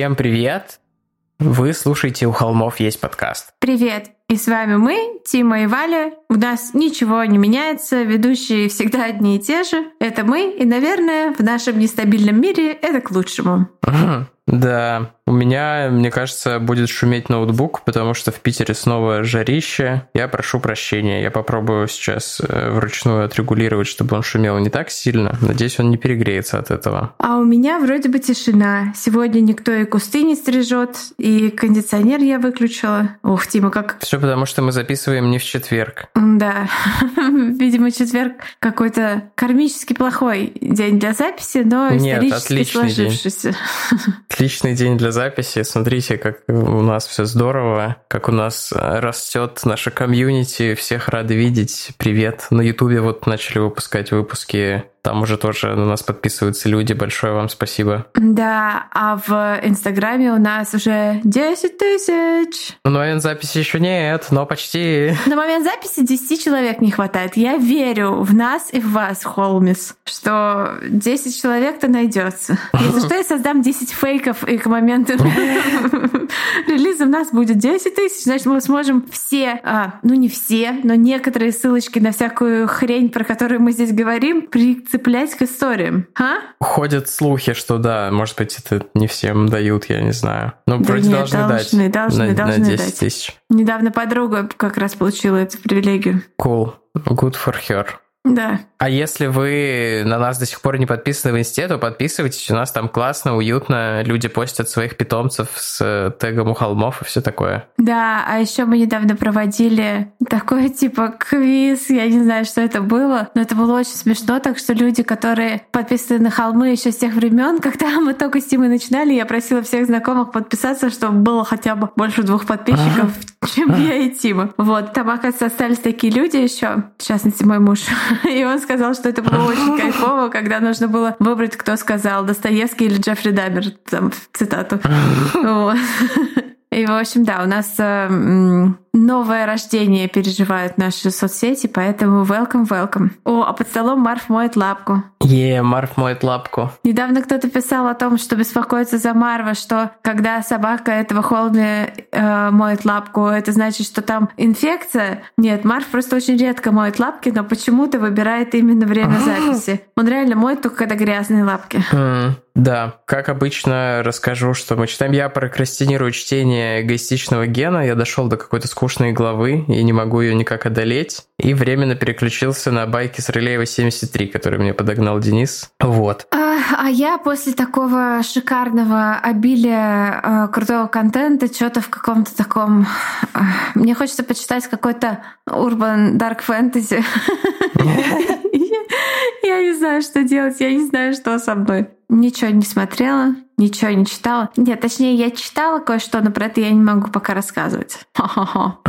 Всем привет! Вы слушаете «У холмов есть подкаст». Привет! И с вами мы, Тима и Валя. У нас ничего не меняется, ведущие всегда одни и те же. Это мы, и, наверное, в нашем нестабильном мире это к лучшему. Да, у меня, мне кажется, будет шуметь ноутбук, потому что в Питере снова жарище. Я прошу прощения. Я попробую сейчас э, вручную отрегулировать, чтобы он шумел не так сильно. Надеюсь, он не перегреется от этого. А у меня вроде бы тишина. Сегодня никто и кусты не стрижет, и кондиционер я выключила. Ух, Тима, как... Все потому, что мы записываем не в четверг. Да. Видимо, четверг какой-то кармически плохой день для записи, но Нет, исторически сложившийся. День. Отличный день для записи. Смотрите, как у нас все здорово, как у нас растет наша комьюнити. Всех рады видеть. Привет. На Ютубе вот начали выпускать выпуски там уже тоже на нас подписываются люди. Большое вам спасибо. Да, а в Инстаграме у нас уже 10 тысяч. На момент записи еще нет, но почти. На момент записи 10 человек не хватает. Я верю в нас и в вас, Холмис, что 10 человек-то найдется. Если что, я создам 10 фейков, и к моменту релиза у нас будет 10 тысяч, значит, мы сможем все, а, ну не все, но некоторые ссылочки на всякую хрень, про которую мы здесь говорим, при цеплять к историям, а? Ходят слухи, что да, может быть, это не всем дают, я не знаю. Ну, да вроде нет, должны, должны дать. Должны, на, должны на 10 дать. тысяч. Недавно подруга как раз получила эту привилегию. Cool. Good for her. Да. А если вы на нас до сих пор не подписаны в инсте, то подписывайтесь. У нас там классно, уютно. Люди постят своих питомцев с э, тегом у холмов и все такое. Да, а еще мы недавно проводили такой типа квиз. Я не знаю, что это было, но это было очень смешно. Так что люди, которые подписаны на холмы еще с тех времен, когда мы только с Тимой начинали, я просила всех знакомых подписаться, чтобы было хотя бы больше двух подписчиков, чем я и Тима. Вот, там, оказывается, остались такие люди еще, в частности, мой муж. И он сказал, что это было очень кайфово, когда нужно было выбрать, кто сказал, Достоевский или Джеффри Дамер, там, цитату. Вот. И, в общем, да, у нас э, новое рождение переживают наши соцсети, поэтому welcome, welcome. О, а под столом Марф моет лапку. Е, yeah, Марф моет лапку. Недавно кто-то писал о том, что беспокоится за Марва, что когда собака этого холми э, моет лапку, это значит, что там инфекция. Нет, Марф просто очень редко моет лапки, но почему-то выбирает именно время записи. Он реально моет только когда грязные лапки. Mm. Да, как обычно расскажу, что мы читаем. Я прокрастинирую чтение эгоистичного гена. Я дошел до какой-то скучной главы и не могу ее никак одолеть. И временно переключился на байки с Релеева 73, который мне подогнал Денис. Вот. А, а я после такого шикарного обилия э, крутого контента что-то в каком-то таком... Э, мне хочется почитать какой-то urban dark fantasy. Я не знаю, что делать, я не знаю, что со мной. Ничего не смотрела, ничего не читала. Нет, точнее, я читала кое-что, но про это я не могу пока рассказывать.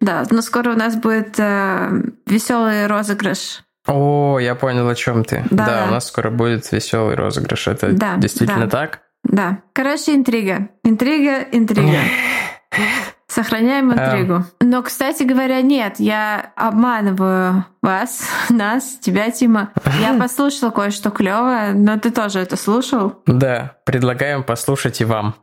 Да, но скоро у нас будет э, веселый розыгрыш. О, я понял, о чем ты. Да, да у нас скоро будет веселый розыгрыш. Это да, действительно да. так? Да. Короче, интрига. Интрига, интрига. Сохраняем интригу. Но, кстати говоря, нет, я обманываю вас, нас, тебя, Тима. Я послушала кое-что клевое, но ты тоже это слушал? Да, предлагаем послушать и вам.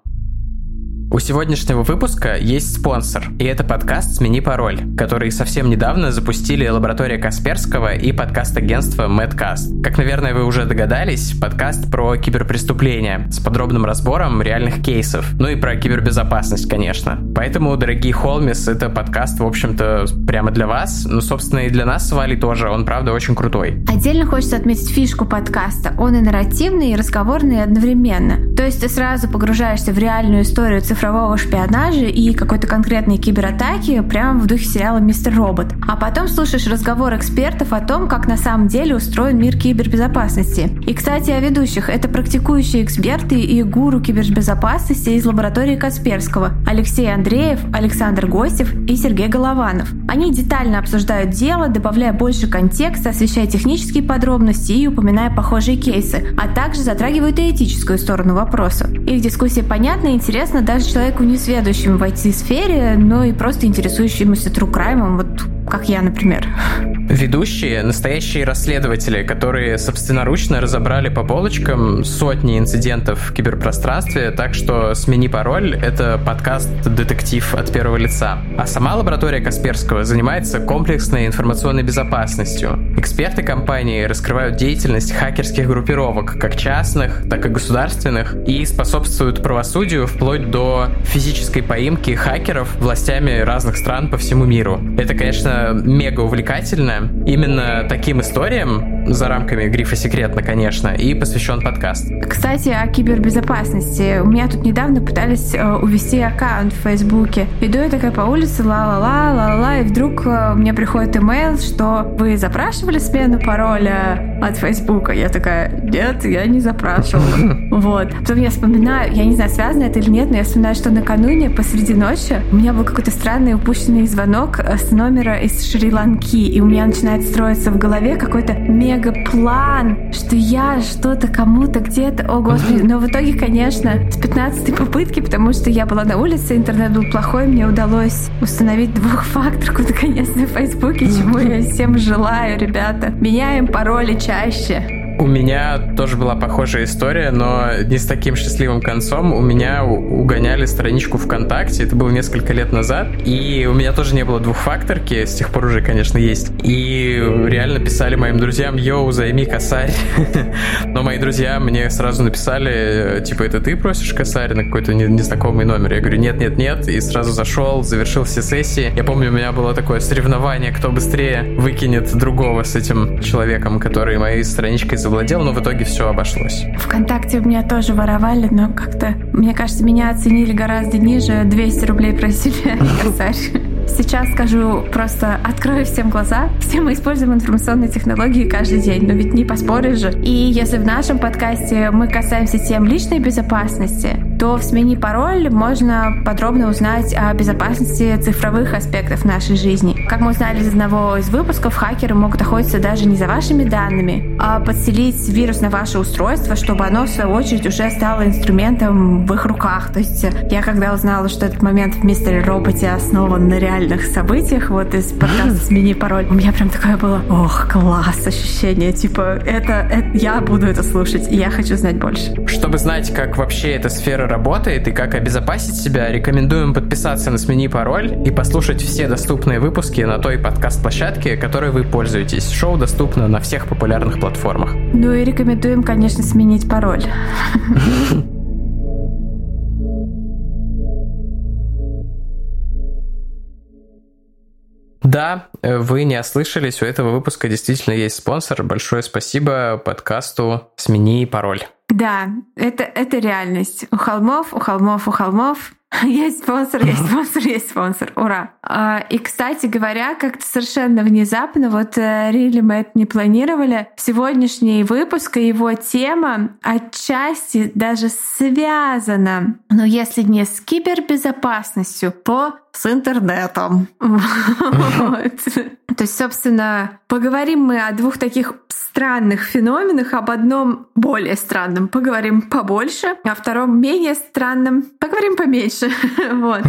У сегодняшнего выпуска есть спонсор, и это подкаст «Смени пароль», который совсем недавно запустили лаборатория Касперского и подкаст-агентство Madcast. Как, наверное, вы уже догадались, подкаст про киберпреступления с подробным разбором реальных кейсов, ну и про кибербезопасность, конечно. Поэтому, дорогие Холмис, это подкаст, в общем-то, прямо для вас, ну, собственно, и для нас с Валей тоже, он, правда, очень крутой. Отдельно хочется отметить фишку подкаста. Он и нарративный, и разговорный одновременно. То есть ты сразу погружаешься в реальную историю цифрового шпионажа и какой-то конкретной кибератаки прямо в духе сериала «Мистер Робот». А потом слушаешь разговор экспертов о том, как на самом деле устроен мир кибербезопасности. И, кстати, о ведущих. Это практикующие эксперты и гуру кибербезопасности из лаборатории Касперского. Алексей Андреев, Александр Гостев и Сергей Голованов. Они детально обсуждают дело, добавляя больше контекста, освещая технические подробности и упоминая похожие кейсы, а также затрагивают и этическую сторону вопроса. Их дискуссия понятна и интересна даже человеку, не сведущему в IT-сфере, но и просто интересующемуся true crime, вот как я, например. Ведущие — настоящие расследователи, которые собственноручно разобрали по полочкам сотни инцидентов в киберпространстве, так что «Смени пароль» — это подкаст-детектив от первого лица. А сама лаборатория Касперского занимается комплексной информационной безопасностью. Эксперты компании раскрывают деятельность хакерских группировок, как частных, так и государственных, и способствуют правосудию вплоть до физической поимки хакеров властями разных стран по всему миру. Это, конечно, мега увлекательно, именно таким историям, за рамками грифа «секретно», конечно, и посвящен подкаст. Кстати, о кибербезопасности. У меня тут недавно пытались э, увести аккаунт в Фейсбуке. Иду я такая по улице, ла-ла-ла, ла-ла, и вдруг э, мне приходит имейл, что вы запрашивали смену пароля от Фейсбука? Я такая, нет, я не запрашивала. Вот. Потом я вспоминаю, я не знаю, связано это или нет, но я вспоминаю, что накануне посреди ночи у меня был какой-то странный упущенный звонок э, с номера из Шри-Ланки, и у меня начинает строиться в голове какой-то мега план, что я что-то кому-то где-то, о господи. Но в итоге, конечно, с 15 попытки, потому что я была на улице, интернет был плохой, мне удалось установить двухфакторку наконец на Фейсбуке, чему я всем желаю, ребята. Меняем пароли чаще. У меня тоже была похожая история, но не с таким счастливым концом. У меня угоняли страничку ВКонтакте, это было несколько лет назад, и у меня тоже не было двухфакторки, с тех пор уже, конечно, есть. И реально писали моим друзьям, йоу, займи косарь. Но мои друзья мне сразу написали, типа, это ты просишь косарь на какой-то незнакомый номер? Я говорю, нет, нет, нет, и сразу зашел, завершил все сессии. Я помню, у меня было такое соревнование, кто быстрее выкинет другого с этим человеком, который моей страничкой завладел, но в итоге все обошлось. Вконтакте у меня тоже воровали, но как-то, мне кажется, меня оценили гораздо ниже. 200 рублей просили. Сейчас скажу просто, открою всем глаза. Все мы используем информационные технологии каждый день, но ведь не поспоришь же. И если в нашем подкасте мы касаемся тем личной безопасности, то в «Смени пароль» можно подробно узнать о безопасности цифровых аспектов нашей жизни. Как мы узнали из одного из выпусков, хакеры могут охотиться даже не за вашими данными, а подселить вирус на ваше устройство, чтобы оно, в свою очередь, уже стало инструментом в их руках. То есть я когда узнала, что этот момент в «Мистере Роботе» основан на реальных событиях, вот из подкаста «Смени пароль», у меня прям такое было, ох, класс, ощущение, типа, это, это я буду это слушать, и я хочу знать больше. Чтобы знать, как вообще эта сфера работает и как обезопасить себя, рекомендуем подписаться на «Смени пароль» и послушать все доступные выпуски на той подкаст-площадке, которой вы пользуетесь. Шоу доступно на всех популярных платформах. Ну и рекомендуем, конечно, сменить пароль. Да, вы не ослышались, у этого выпуска действительно есть спонсор. Большое спасибо подкасту «Смени пароль». Да, это, это реальность. У холмов, у холмов, у холмов есть спонсор, есть спонсор, есть спонсор. Ура! А, и, кстати говоря, как-то совершенно внезапно, вот Рили мы это не планировали, сегодняшний выпуск и его тема отчасти даже связана, но если не с кибербезопасностью, то с интернетом. То есть, собственно, поговорим мы о двух таких странных феноменах, об одном более странном поговорим побольше, а о втором менее странном поговорим поменьше. вот.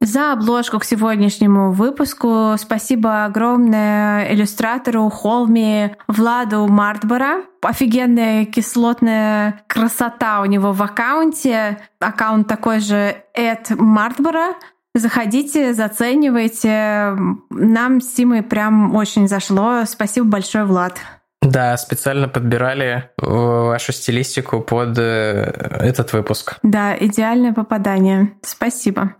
за обложку к сегодняшнему выпуску. Спасибо огромное иллюстратору Холми Владу Мартбора. Офигенная кислотная красота у него в аккаунте. Аккаунт такой же Эд Мартбора. Заходите, заценивайте. Нам с Симой прям очень зашло. Спасибо большое, Влад. Да, специально подбирали вашу стилистику под э, этот выпуск. Да, идеальное попадание. Спасибо.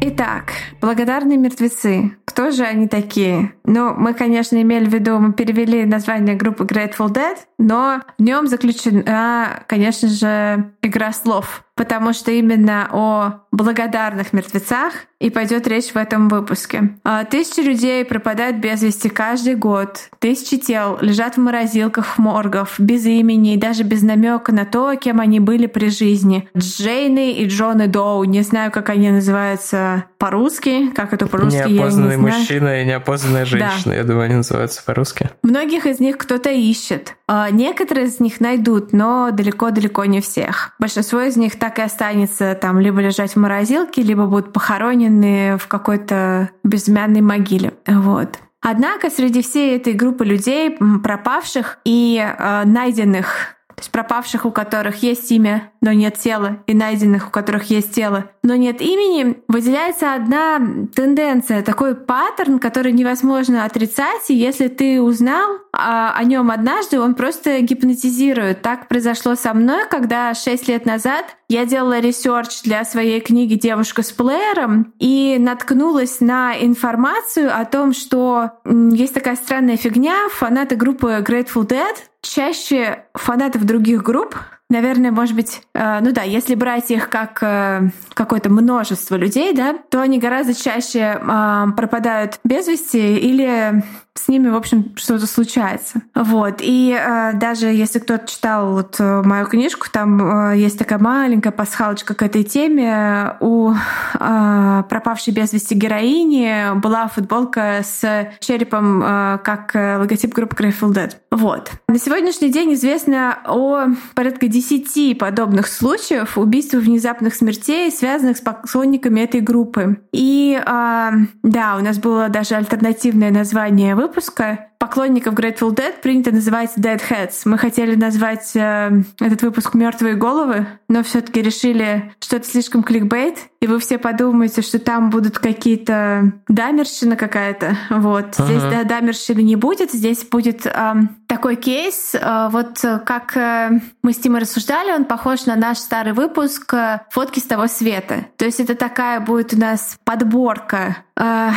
Итак, благодарные мертвецы. Кто же они такие? Ну, мы, конечно, имели в виду, мы перевели название группы Grateful Dead, но в нем заключена, конечно же, игра слов потому что именно о благодарных мертвецах и пойдет речь в этом выпуске. А, тысячи людей пропадают без вести каждый год. Тысячи тел лежат в морозилках моргов, без имени и даже без намека на то, кем они были при жизни. Джейны и Джоны Доу. Не знаю, как они называются по-русски. Как это по-русски, Неопознанный я не знаю. мужчина и неопознанная женщина. Да. Я думаю, они называются по-русски. Многих из них кто-то ищет. А, некоторые из них найдут, но далеко-далеко не всех. Большинство из них так и останется там либо лежать в морозилке, либо будут похоронены в какой-то безымянной могиле. Вот. Однако среди всей этой группы людей, пропавших и э, найденных то есть пропавших, у которых есть имя, но нет тела, и найденных, у которых есть тело, но нет имени, выделяется одна тенденция, такой паттерн, который невозможно отрицать, и если ты узнал о, о нем однажды, он просто гипнотизирует. Так произошло со мной, когда шесть лет назад я делала research для своей книги «Девушка с плеером» и наткнулась на информацию о том, что есть такая странная фигня, фанаты группы Grateful Dead чаще фанатов других групп, наверное, может быть, э, ну да, если брать их как э, какое-то множество людей, да, то они гораздо чаще э, пропадают без вести или с ними, в общем, что-то случается. Вот. И э, даже если кто-то читал вот э, мою книжку, там э, есть такая маленькая пасхалочка к этой теме. У э, пропавшей без вести героини была футболка с черепом э, как логотип группы Grateful Dead. Вот. На сегодняшний день известно о порядка 10 подобных случаев убийств внезапных смертей, связанных с поклонниками этой группы. И э, да, у нас было даже альтернативное название выпуска выпуска поклонников Grateful Dead принято называть Deadheads. Мы хотели назвать э, этот выпуск «Мертвые головы», но все таки решили, что это слишком кликбейт, и вы все подумаете, что там будут какие-то дамерщина какая-то. Вот. Uh-huh. Здесь да, дамерщины не будет, здесь будет э, такой кейс. Э, вот как э, мы с Тимой рассуждали, он похож на наш старый выпуск э, «Фотки с того света». То есть это такая будет у нас подборка э,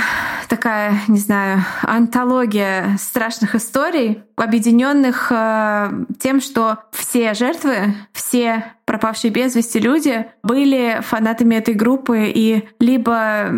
такая, не знаю, антология страшных историй, объединенных э, тем, что все жертвы, все пропавшие без вести люди были фанатами этой группы и либо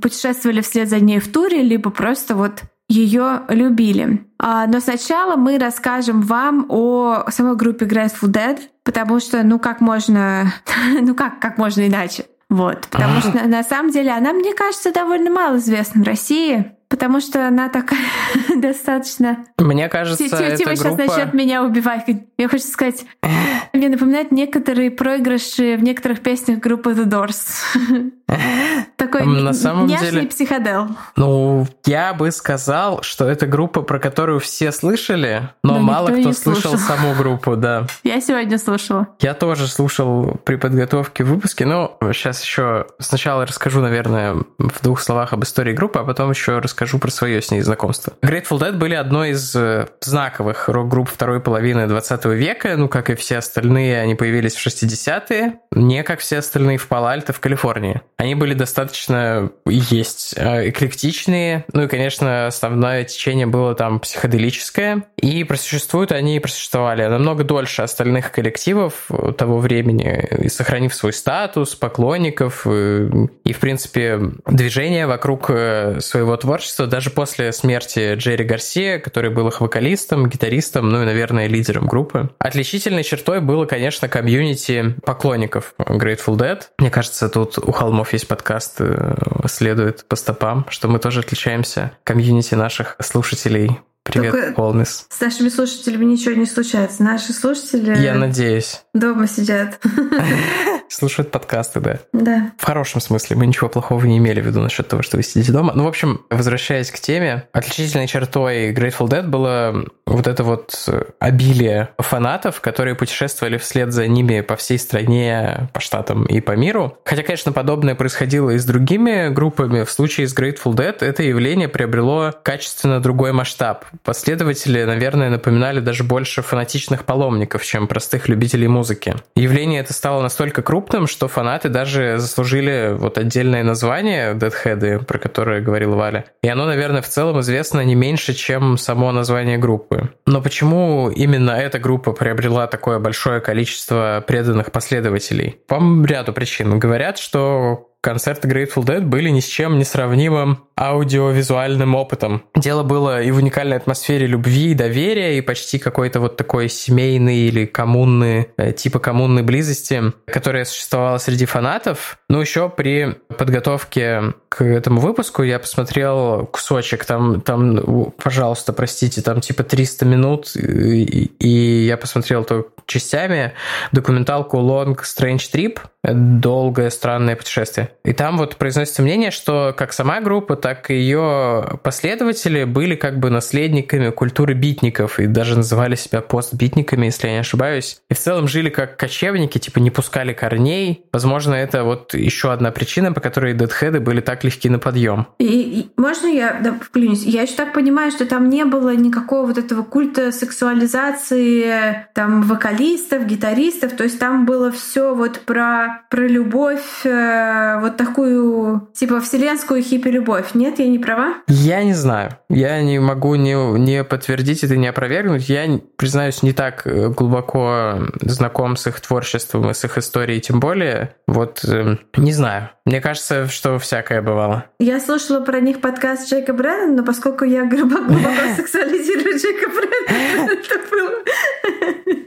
путешествовали вслед за ней в туре, либо просто вот ее любили. А, но сначала мы расскажем вам о самой группе Grateful Dead, потому что, ну как можно, ну как, как можно иначе? Вот, потому что на самом деле она, мне кажется, довольно мало известна в России. Потому что она такая достаточно... Мне кажется, Тима эта группа... сейчас начнет меня убивать. Я хочу сказать, мне напоминает некоторые проигрыши в некоторых песнях группы The Doors. Такой На самом деле, психодел. Ну, я бы сказал, что это группа, про которую все слышали, но, но мало кто слышал. слышал саму группу, да. Я сегодня слушала. Я тоже слушал при подготовке выпуска. Ну, сейчас еще сначала расскажу, наверное, в двух словах об истории группы, а потом еще расскажу про свое с ней знакомство. Grateful Dead были одной из э, знаковых рок-групп второй половины 20 века, ну, как и все остальные, они появились в 60-е, не как все остальные в Пало-Альто в Калифорнии. Они были достаточно есть э, эклектичные. Ну и, конечно, основное течение было там психоделическое. И просуществуют они и просуществовали намного дольше остальных коллективов того времени, и сохранив свой статус, поклонников и, и в принципе, движение вокруг э, своего творчества даже после смерти Джерри Гарсия, который был их вокалистом, гитаристом, ну и, наверное, лидером группы. Отличительной чертой было, конечно, комьюнити поклонников Grateful Dead. Мне кажется, тут у холмов есть подкаст, э, следует по стопам, что мы тоже отличаемся комьюнити наших слушателей Привет, Только Холмис. С нашими слушателями ничего не случается. Наши слушатели... Я надеюсь. Дома сидят. Слушают подкасты, да. Да. В хорошем смысле. Мы ничего плохого не имели в виду насчет того, что вы сидите дома. Ну, в общем, возвращаясь к теме, отличительной чертой Grateful Dead было вот это вот обилие фанатов, которые путешествовали вслед за ними по всей стране, по штатам и по миру. Хотя, конечно, подобное происходило и с другими группами. В случае с Grateful Dead это явление приобрело качественно другой масштаб. Последователи, наверное, напоминали даже больше фанатичных паломников, чем простых любителей музыки. Явление это стало настолько крупным, что фанаты даже заслужили вот отдельное название Deadhead, про которое говорил Валя. И оно, наверное, в целом известно не меньше, чем само название группы. Но почему именно эта группа приобрела такое большое количество преданных последователей? По ряду причин. Говорят, что концерты Grateful Dead были ни с чем не сравнимым аудиовизуальным опытом. Дело было и в уникальной атмосфере любви и доверия, и почти какой-то вот такой семейной или коммунной, э, типа коммунной близости, которая существовала среди фанатов. Ну, еще при подготовке к этому выпуску я посмотрел кусочек, там, там пожалуйста, простите, там типа 300 минут, и, и я посмотрел то частями документалку Long Strange Trip, долгое странное путешествие. И там вот произносится мнение, что как сама группа, так и ее последователи были как бы наследниками культуры битников и даже называли себя постбитниками, если я не ошибаюсь. И в целом жили как кочевники, типа не пускали корней. Возможно, это вот еще одна причина, по которой дедхеды были так легки на подъем. И, и можно я да, вклинюсь? Я еще так понимаю, что там не было никакого вот этого культа сексуализации там вокалистов, гитаристов, то есть там было все вот про, про любовь, э, вот такую типа вселенскую хиппи-любовь нет, я не права? Я не знаю. Я не могу не, не подтвердить это, не опровергнуть. Я, признаюсь, не так э, глубоко знаком с их творчеством и с их историей, тем более. Вот, э, не знаю. Мне кажется, что всякое бывало. Я слушала про них подкаст Джейка Брэннона, но поскольку я глубоко, глубоко сексуализирую Джейка Брэннона, это было...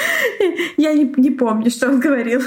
Я не, не помню, что он говорил.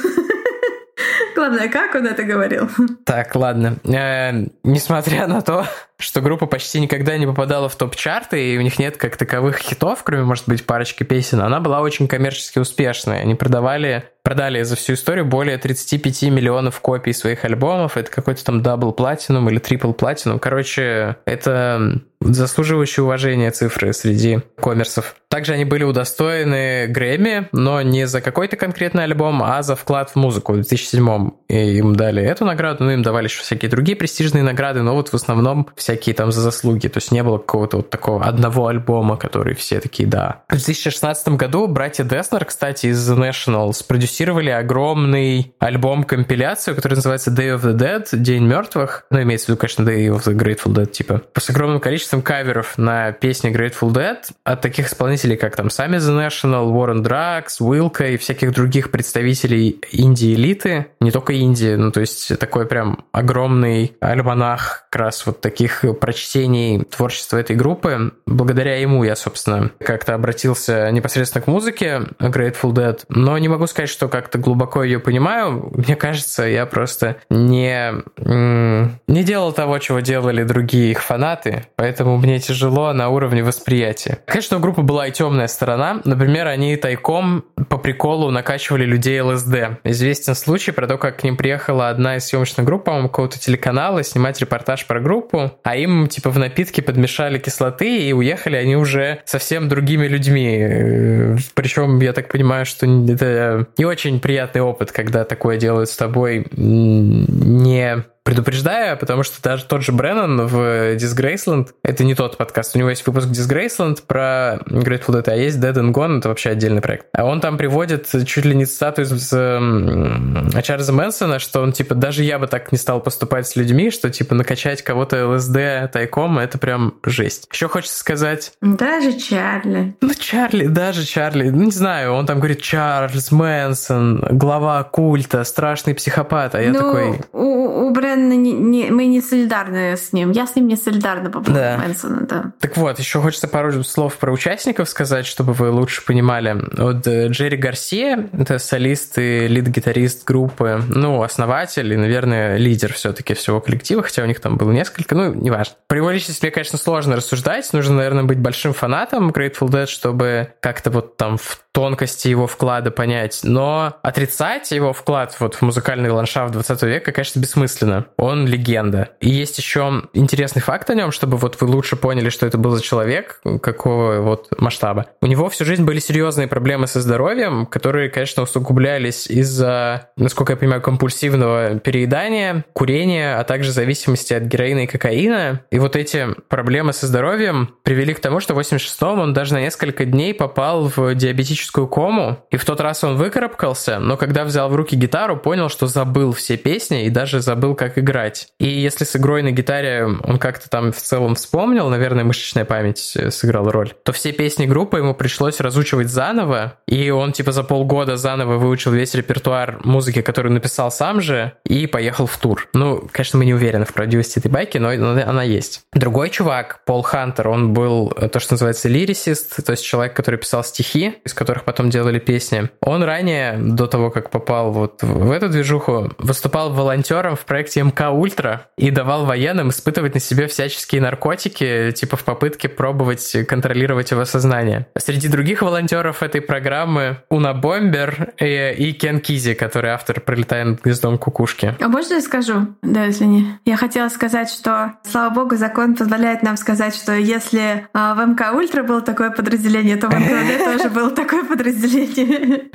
Главное, как он это говорил. Так, ладно. Э, несмотря на то, что группа почти никогда не попадала в топ-чарты, и у них нет как таковых хитов, кроме, может быть, парочки песен, она была очень коммерчески успешной. Они продавали продали за всю историю более 35 миллионов копий своих альбомов. Это какой-то там double platinum или triple platinum. Короче, это заслуживающие уважения цифры среди коммерсов. Также они были удостоены Грэмми, но не за какой-то конкретный альбом, а за вклад в музыку. В 2007 им дали эту награду, ну им давали еще всякие другие престижные награды, но вот в основном всякие там за заслуги. То есть не было какого-то вот такого одного альбома, который все такие «да». В 2016 году братья Деснер, кстати, из The National спродюсировали огромный альбом-компиляцию, который называется Day of the Dead, День мертвых. Ну, имеется в виду, конечно, Day of the Grateful Dead, типа. С огромным количеством каверов на песни Grateful Dead от таких исполнителей, как там сами The National, Warren Drugs, Уилка и всяких других представителей инди-элиты. Не только инди, ну, то есть такой прям огромный альманах как раз вот таких прочтений творчества этой группы. Благодаря ему я, собственно, как-то обратился непосредственно к музыке Grateful Dead, но не могу сказать, что как-то глубоко ее понимаю. Мне кажется, я просто не, не делал того, чего делали другие их фанаты, поэтому мне тяжело на уровне восприятия. Конечно, у группы была и темная сторона. Например, они тайком по приколу накачивали людей ЛСД. Известен случай про то, как к ним приехала одна из съемочных групп, по-моему, какого-то телеканала снимать репортаж про группу, а им типа в напитки подмешали кислоты, и уехали они уже совсем другими людьми. Э, Причем я так понимаю, что это не очень приятный опыт, когда такое делают с тобой не предупреждаю, потому что даже тот же Бреннан в Disgraceland, это не тот подкаст, у него есть выпуск Disgraceland про Grateful Dead, а есть Dead and Gone, это вообще отдельный проект. А он там приводит чуть ли не цитату из Чарльза Мэнсона, что он, типа, даже я бы так не стал поступать с людьми, что, типа, накачать кого-то ЛСД тайком, это прям жесть. Еще хочется сказать... Даже Чарли. Ну, Чарли, даже Чарли. Ну, не знаю, он там говорит Чарльз Мэнсон, глава культа, страшный психопат, а я ну, такой... у, у Брэн не, не, мы не солидарны с ним. Я с ним не солидарна по поводу да. Мэнсона, да. Так вот, еще хочется пару слов про участников сказать, чтобы вы лучше понимали. Вот э, Джерри Гарсия, это солист и лид-гитарист группы, ну, основатель и, наверное, лидер все-таки всего коллектива, хотя у них там было несколько, ну, неважно. Про его личность мне, конечно, сложно рассуждать, нужно, наверное, быть большим фанатом Grateful Dead, чтобы как-то вот там в тонкости его вклада понять, но отрицать его вклад вот в музыкальный ландшафт 20 века, конечно, бессмысленно. Он легенда. И есть еще интересный факт о нем, чтобы вот вы лучше поняли, что это был за человек, какого вот масштаба. У него всю жизнь были серьезные проблемы со здоровьем, которые, конечно, усугублялись из-за, насколько я понимаю, компульсивного переедания, курения, а также зависимости от героина и кокаина. И вот эти проблемы со здоровьем привели к тому, что в 86-м он даже на несколько дней попал в диабетическую кому, и в тот раз он выкарабкался, но когда взял в руки гитару, понял, что забыл все песни и даже забыл, как играть. И если с игрой на гитаре он как-то там в целом вспомнил, наверное, мышечная память э, сыграла роль, то все песни группы ему пришлось разучивать заново, и он типа за полгода заново выучил весь репертуар музыки, которую написал сам же, и поехал в тур. Ну, конечно, мы не уверены в правдивости этой байки, но она есть. Другой чувак, Пол Хантер, он был э, то, что называется лирисист, то есть человек, который писал стихи, из которых потом делали песни. Он ранее, до того, как попал вот в эту движуху, выступал волонтером в проекте МК Ультра и давал военным испытывать на себе всяческие наркотики, типа в попытке пробовать контролировать его сознание. Среди других волонтеров этой программы Уна Бомбер и, и Кен Кизи, который автор «Пролетая над гнездом кукушки». А можно я скажу? Да, извини. Я хотела сказать, что, слава богу, закон позволяет нам сказать, что если а, в МК Ультра было такое подразделение, то в МКД тоже было такое подразделение.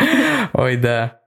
Ой, да.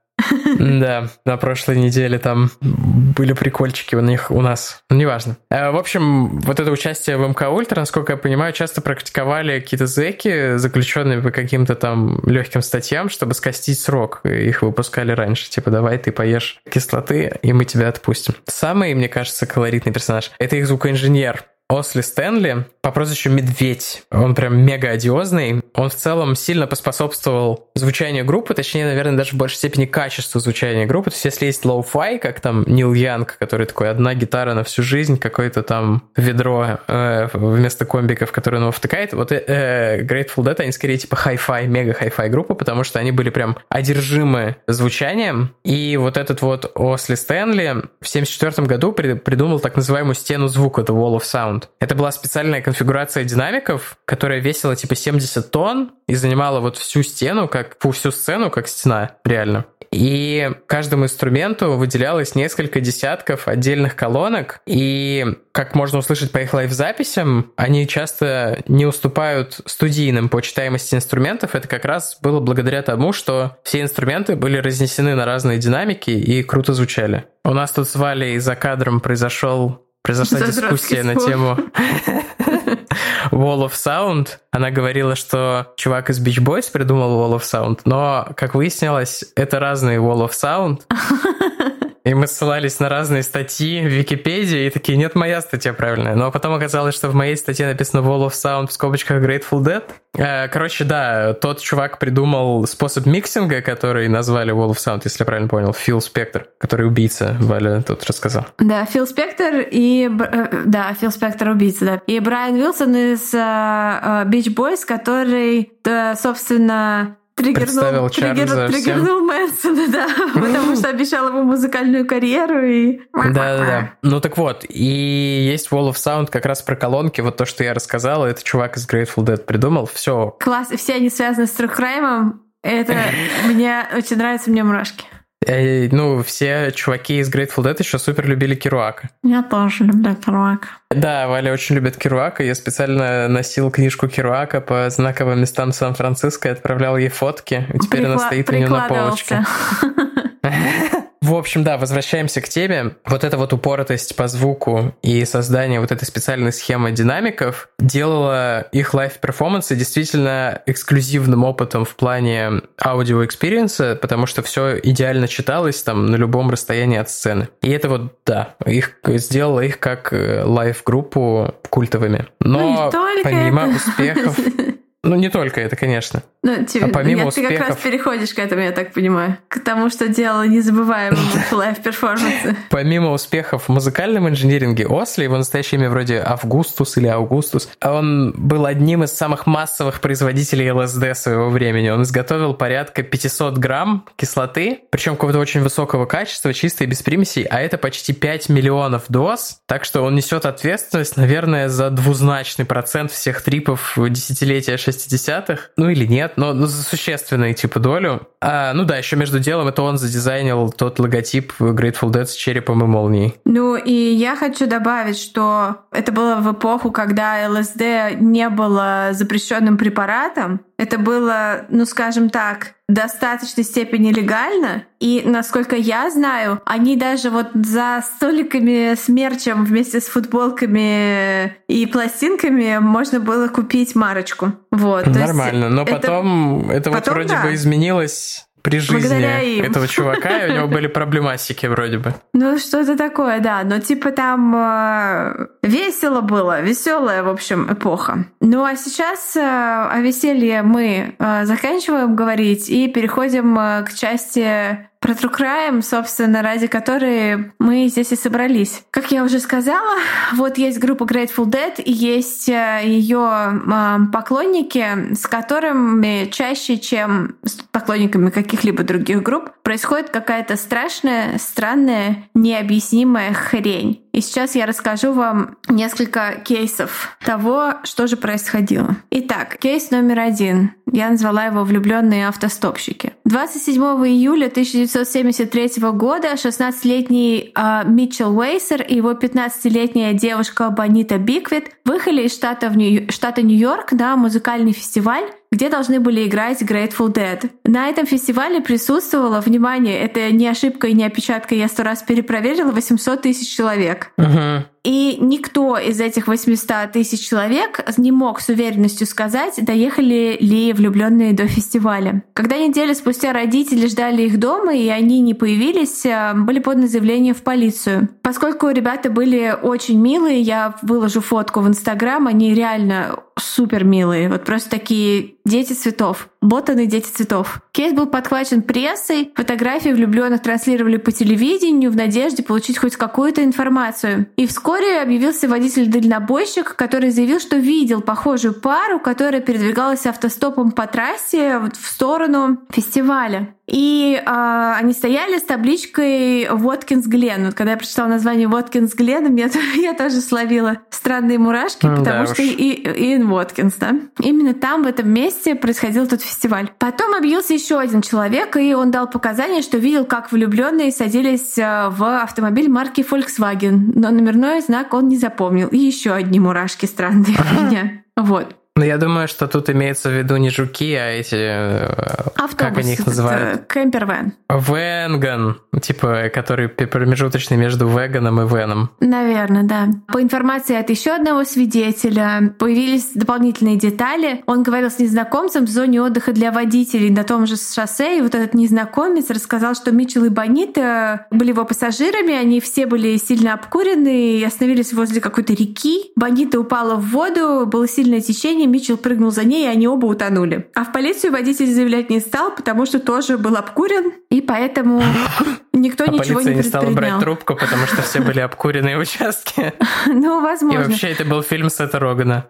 Да, на прошлой неделе там были прикольчики у них у нас. Ну, неважно. Э, в общем, вот это участие в МК Ультра, насколько я понимаю, часто практиковали какие-то зэки, заключенные по каким-то там легким статьям, чтобы скостить срок. Их выпускали раньше. Типа, давай ты поешь кислоты, и мы тебя отпустим. Самый, мне кажется, колоритный персонаж — это их звукоинженер. Осли Стэнли по прозвищу Медведь. Он прям мега одиозный. Он в целом сильно поспособствовал звучанию группы, точнее, наверное, даже в большей степени качеству звучания группы. То есть, если есть lo-fi, как там Нил Янг, который такой одна гитара на всю жизнь, какое-то там ведро э, вместо комбиков, которые он его втыкает, вот э, Grateful Dead, они скорее типа хай-фай, мега хай-фай группа, потому что они были прям одержимы звучанием. И вот этот вот Осли Стэнли в 74 году придумал так называемую стену звука, The Wall of Sound Sound. Это была специальная конфигурация динамиков, которая весила типа 70 тонн и занимала вот всю стену, как всю сцену, как стена, реально. И каждому инструменту выделялось несколько десятков отдельных колонок, и, как можно услышать по их лайв-записям, они часто не уступают студийным по читаемости инструментов. Это как раз было благодаря тому, что все инструменты были разнесены на разные динамики и круто звучали. У нас тут с Валей за кадром произошел произошла дискуссия на тему Wall of Sound. Она говорила, что чувак из Beach Boys придумал Wall of Sound, но, как выяснилось, это разные Wall of Sound. И мы ссылались на разные статьи в Википедии, и такие, нет, моя статья правильная. Но потом оказалось, что в моей статье написано Wall of Sound в скобочках Grateful Dead. Э, короче, да, тот чувак придумал способ миксинга, который назвали Wall of Sound, если я правильно понял, Фил Спектр, который убийца, Валя тут рассказал. Да, Фил Спектр и... Э, да, Фил Спектр убийца, да. И Брайан Вилсон из uh, Beach Boys, который, собственно, триггернул, триггер, триггернул Мэнсона, да, потому что обещал ему музыкальную карьеру и... Да-да-да. Ну так вот, и есть Wall of Sound как раз про колонки, вот то, что я рассказал, это чувак из Grateful Dead придумал, все. Класс, все они связаны с Трухраймом, это мне очень нравится, мне мурашки. Э, ну, все чуваки из Grateful Dead еще супер любили Керуака. Я тоже люблю Керуака. Да, Валя очень любит Керуака. Я специально носил книжку Керуака по знаковым местам Сан-Франциско и отправлял ей фотки. И теперь Прикла- она стоит у нее на полочке. В общем, да, возвращаемся к теме. Вот эта вот упоротость по звуку и создание вот этой специальной схемы динамиков делала их live-перформансы действительно эксклюзивным опытом в плане аудио- experience а, потому что все идеально читалось там на любом расстоянии от сцены. И это вот, да, их сделало их как э, live-группу культовыми. Но ну, помимо это. успехов... Ну, не только это, конечно. Ну, тебе, а помимо я, успехов... ты как раз переходишь к этому, я так понимаю. К тому, что делал незабываемым live перформансы Помимо успехов в музыкальном инжиниринге, Осли, его настоящее имя вроде Августус или Аугустус, он был одним из самых массовых производителей ЛСД своего времени. Он изготовил порядка 500 грамм кислоты, причем какого-то очень высокого качества, чистой, без примесей, а это почти 5 миллионов доз, так что он несет ответственность, наверное, за двузначный процент всех трипов десятилетия 60-х. Ну или нет, но, но за существенную типа долю. А, ну да, еще между делом это он задизайнил тот логотип Grateful Dead с черепом и молнией. Ну и я хочу добавить, что это было в эпоху, когда ЛСД не было запрещенным препаратом. Это было, ну скажем так, в достаточной степени легально. И, насколько я знаю, они даже вот за столиками с мерчем вместе с футболками и пластинками можно было купить марочку. Вот. Нормально. Но потом это, это потом, вот вроде да. бы изменилось при жизни этого чувака, и у него были проблематики вроде бы. Ну, что-то такое, да. Но типа там э, весело было, веселая, в общем, эпоха. Ну а сейчас э, о веселье мы э, заканчиваем говорить и переходим э, к части про True Crime, собственно, ради которой мы здесь и собрались. Как я уже сказала, вот есть группа Grateful Dead и есть э, ее э, поклонники, с которыми чаще, чем с поклонниками каких-либо других групп, происходит какая-то страшная, странная, необъяснимая хрень. И сейчас я расскажу вам несколько кейсов того, что же происходило. Итак, кейс номер один. Я назвала его «Влюбленные автостопщики». 27 июля 1973 года 16-летний э, Митчелл Уэйсер и его 15-летняя девушка Бонита Биквит выехали из штата, в Нью- штата Нью-Йорк на музыкальный фестиваль, где должны были играть Grateful Dead. На этом фестивале присутствовало, внимание, это не ошибка и не опечатка, я сто раз перепроверила, 800 тысяч человек. Uh-huh. И никто из этих 800 тысяч человек не мог с уверенностью сказать, доехали ли влюбленные до фестиваля. Когда неделю спустя родители ждали их дома, и они не появились, э, были поданы заявления в полицию. Поскольку ребята были очень милые, я выложу фотку в Инстаграм, они реально супер милые. Вот просто такие дети цветов. Ботаны дети цветов. Кейс был подхвачен прессой, фотографии влюбленных транслировали по телевидению в надежде получить хоть какую-то информацию. И вскоре объявился водитель-дальнобойщик, который заявил, что видел похожую пару, которая передвигалась автостопом по трассе в сторону фестиваля. И э, они стояли с табличкой Воткинс Глен. Вот когда я прочитала название Воткинс Глен, я, я тоже словила странные мурашки, потому да что и, и, Иэн Воткинс, да. Именно там, в этом месте, происходил тот фестиваль. Потом объявился еще один человек, и он дал показания, что видел, как влюбленные садились а, в автомобиль марки Volkswagen, но номерной знак он не запомнил. И еще одни мурашки странные у меня. Вот. Ну, я думаю, что тут имеется в виду не жуки, а эти... Автобус, как они их называют? Кемпервен. Венган, типа, который промежуточный между веганом и веном. Наверное, да. По информации от еще одного свидетеля появились дополнительные детали. Он говорил с незнакомцем в зоне отдыха для водителей на том же шоссе, и вот этот незнакомец рассказал, что Митчелл и Бонита были его пассажирами, они все были сильно обкурены и остановились возле какой-то реки. Бонита упала в воду, было сильное течение, Митчелл прыгнул за ней, и они оба утонули. А в полицию водитель заявлять не стал, потому что тоже был обкурен, и поэтому никто а ничего не не стала брать трубку, потому что все были обкуренные участки. Ну, возможно. И вообще это был фильм Сета Рогана.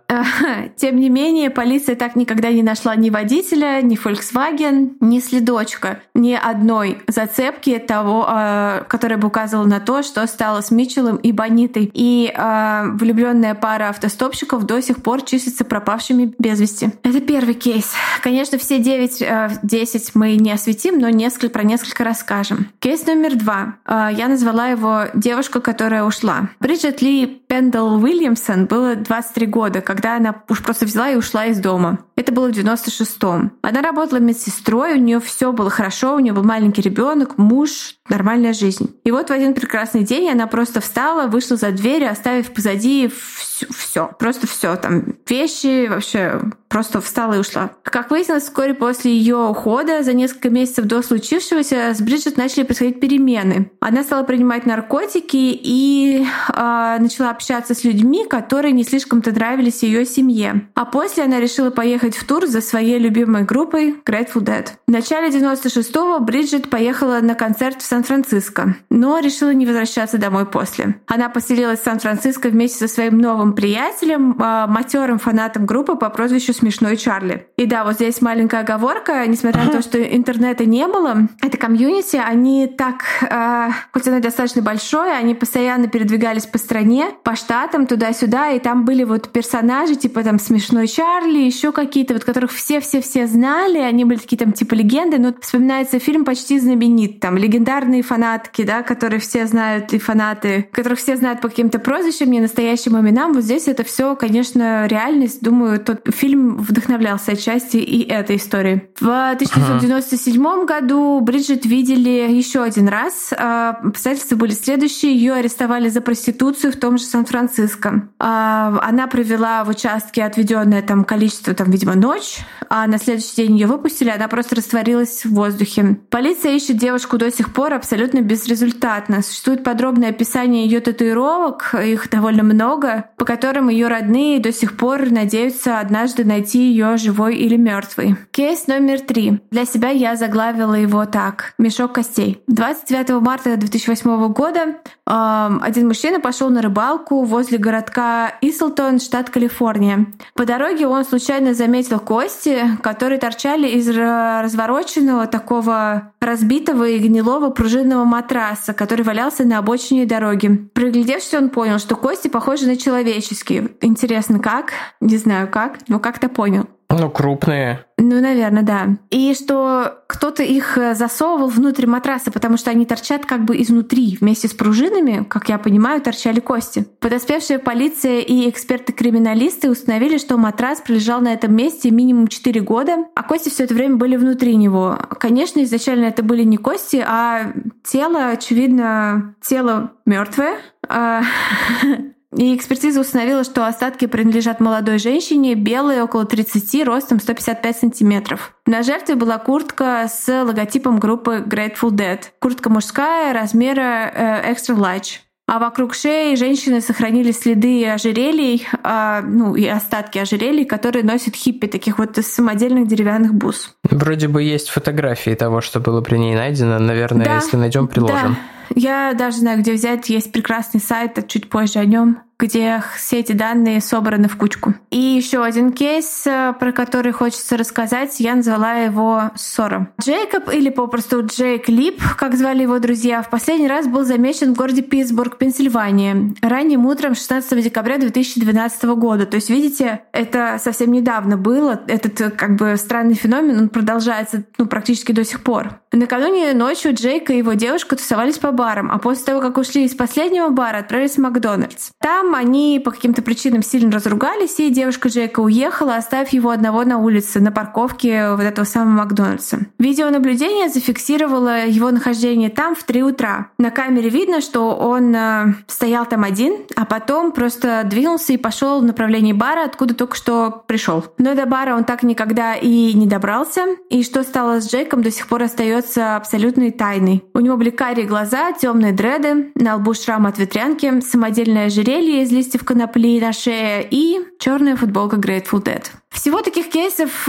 Тем не менее, полиция так никогда не нашла ни водителя, ни Volkswagen, ни следочка, ни одной зацепки того, а, которая бы указывала на то, что стало с Митчеллом и Бонитой. И а, влюбленная пара автостопщиков до сих пор числится пропавшими без вести. Это первый кейс. Конечно, все 9-10 а, мы не осветим, но несколько, про несколько расскажем. Кейс номер два. Я назвала его «Девушка, которая ушла». Бриджит Ли Пендел Уильямсон было 23 года, когда она уж просто взяла и ушла из дома. Это было в 96-м. Она работала медсестрой, у нее все было хорошо, у нее был маленький ребенок, муж, нормальная жизнь. И вот в один прекрасный день она просто встала, вышла за дверь, оставив позади все, просто все, там вещи, вообще просто встала и ушла. Как выяснилось, вскоре после ее ухода, за несколько месяцев до случившегося, с Бриджит начали происходить перемены. Она стала принимать наркотики и э, начала общаться с людьми, которые не слишком-то нравились ее семье. А после она решила поехать в тур за своей любимой группой Grateful Dead. В начале 96-го Бриджит поехала на концерт в Сан-Франциско, но решила не возвращаться домой после. Она поселилась в Сан-Франциско вместе со своим новым приятелем, э, матерым фанатом группы по прозвищу смешной Чарли. И да, вот здесь маленькая оговорка, несмотря на то, что интернета не было, это комьюнити, они так, э, хоть оно достаточно большое, они постоянно передвигались по стране, по штатам, туда-сюда, и там были вот персонажи, типа там смешной Чарли, еще какие-то, вот которых все-все-все знали, они были такие там типа легенды, но вспоминается фильм почти знаменит, там легендарные фанатки, да, которые все знают и фанаты, которых все знают по каким-то прозвищам, не настоящим именам. Вот здесь это все, конечно, реальность. Думаю, тот фильм вдохновлялся отчасти и этой историей. В 1997 ага. году Бриджит видели еще один раз. А, обстоятельства были следующие. Ее арестовали за проституцию в том же Сан-Франциско. А, она провела в участке отведенное там количество, там, видимо, ночь, а на следующий день ее выпустили, она просто растворилась в воздухе. Полиция ищет девушку до сих пор абсолютно безрезультатно. Существует подробное описание ее татуировок, их довольно много, по которым ее родные до сих пор надеются однажды найти найти ее живой или мертвой. Кейс номер три. Для себя я заглавила его так. Мешок костей. 29 марта 2008 года э, один мужчина пошел на рыбалку возле городка Ислтон, штат Калифорния. По дороге он случайно заметил кости, которые торчали из развороченного такого разбитого и гнилого пружинного матраса, который валялся на обочине дороги. Приглядевшись, он понял, что кости похожи на человеческие. Интересно, как? Не знаю как, но как-то понял. Ну, крупные. Ну, наверное, да. И что кто-то их э, засовывал внутрь матраса, потому что они торчат как бы изнутри. Вместе с пружинами, как я понимаю, торчали кости. Подоспевшая полиция и эксперты-криминалисты установили, что матрас пролежал на этом месте минимум 4 года, а кости все это время были внутри него. Конечно, изначально это были не кости, а тело, очевидно, тело мертвое. И экспертиза установила, что остатки принадлежат молодой женщине, белой, около 30, ростом 155 сантиметров. На жертве была куртка с логотипом группы Grateful Dead. Куртка мужская, размера э, extra large. А вокруг шеи женщины сохранили следы ожерелий, а, ну и остатки ожерелий, которые носят хиппи, таких вот самодельных деревянных бус. Вроде бы есть фотографии того, что было при ней найдено. Наверное, да, если найдем, приложим. Да. Я даже знаю, где взять. Есть прекрасный сайт, чуть позже о нем где все эти данные собраны в кучку. И еще один кейс, э, про который хочется рассказать, я назвала его Ссора. Джейкоб, или попросту Джейк Лип, как звали его друзья, в последний раз был замечен в городе Питтсбург, Пенсильвания, ранним утром 16 декабря 2012 года. То есть, видите, это совсем недавно было. Этот э, как бы странный феномен, он продолжается ну, практически до сих пор. Накануне ночью Джейк и его девушка тусовались по барам, а после того, как ушли из последнего бара, отправились в Макдональдс. Там они по каким-то причинам сильно разругались, и девушка Джейка уехала, оставив его одного на улице, на парковке вот этого самого Макдональдса. Видеонаблюдение зафиксировало его нахождение там в 3 утра. На камере видно, что он э, стоял там один, а потом просто двинулся и пошел в направлении бара, откуда только что пришел. Но до бара он так никогда и не добрался, и что стало с Джейком до сих пор остается абсолютной тайной. У него были карие глаза, темные дреды, на лбу шрам от ветрянки, самодельное ожерелье из листьев конопли на шее и черная футболка Grateful Dead. Всего таких кейсов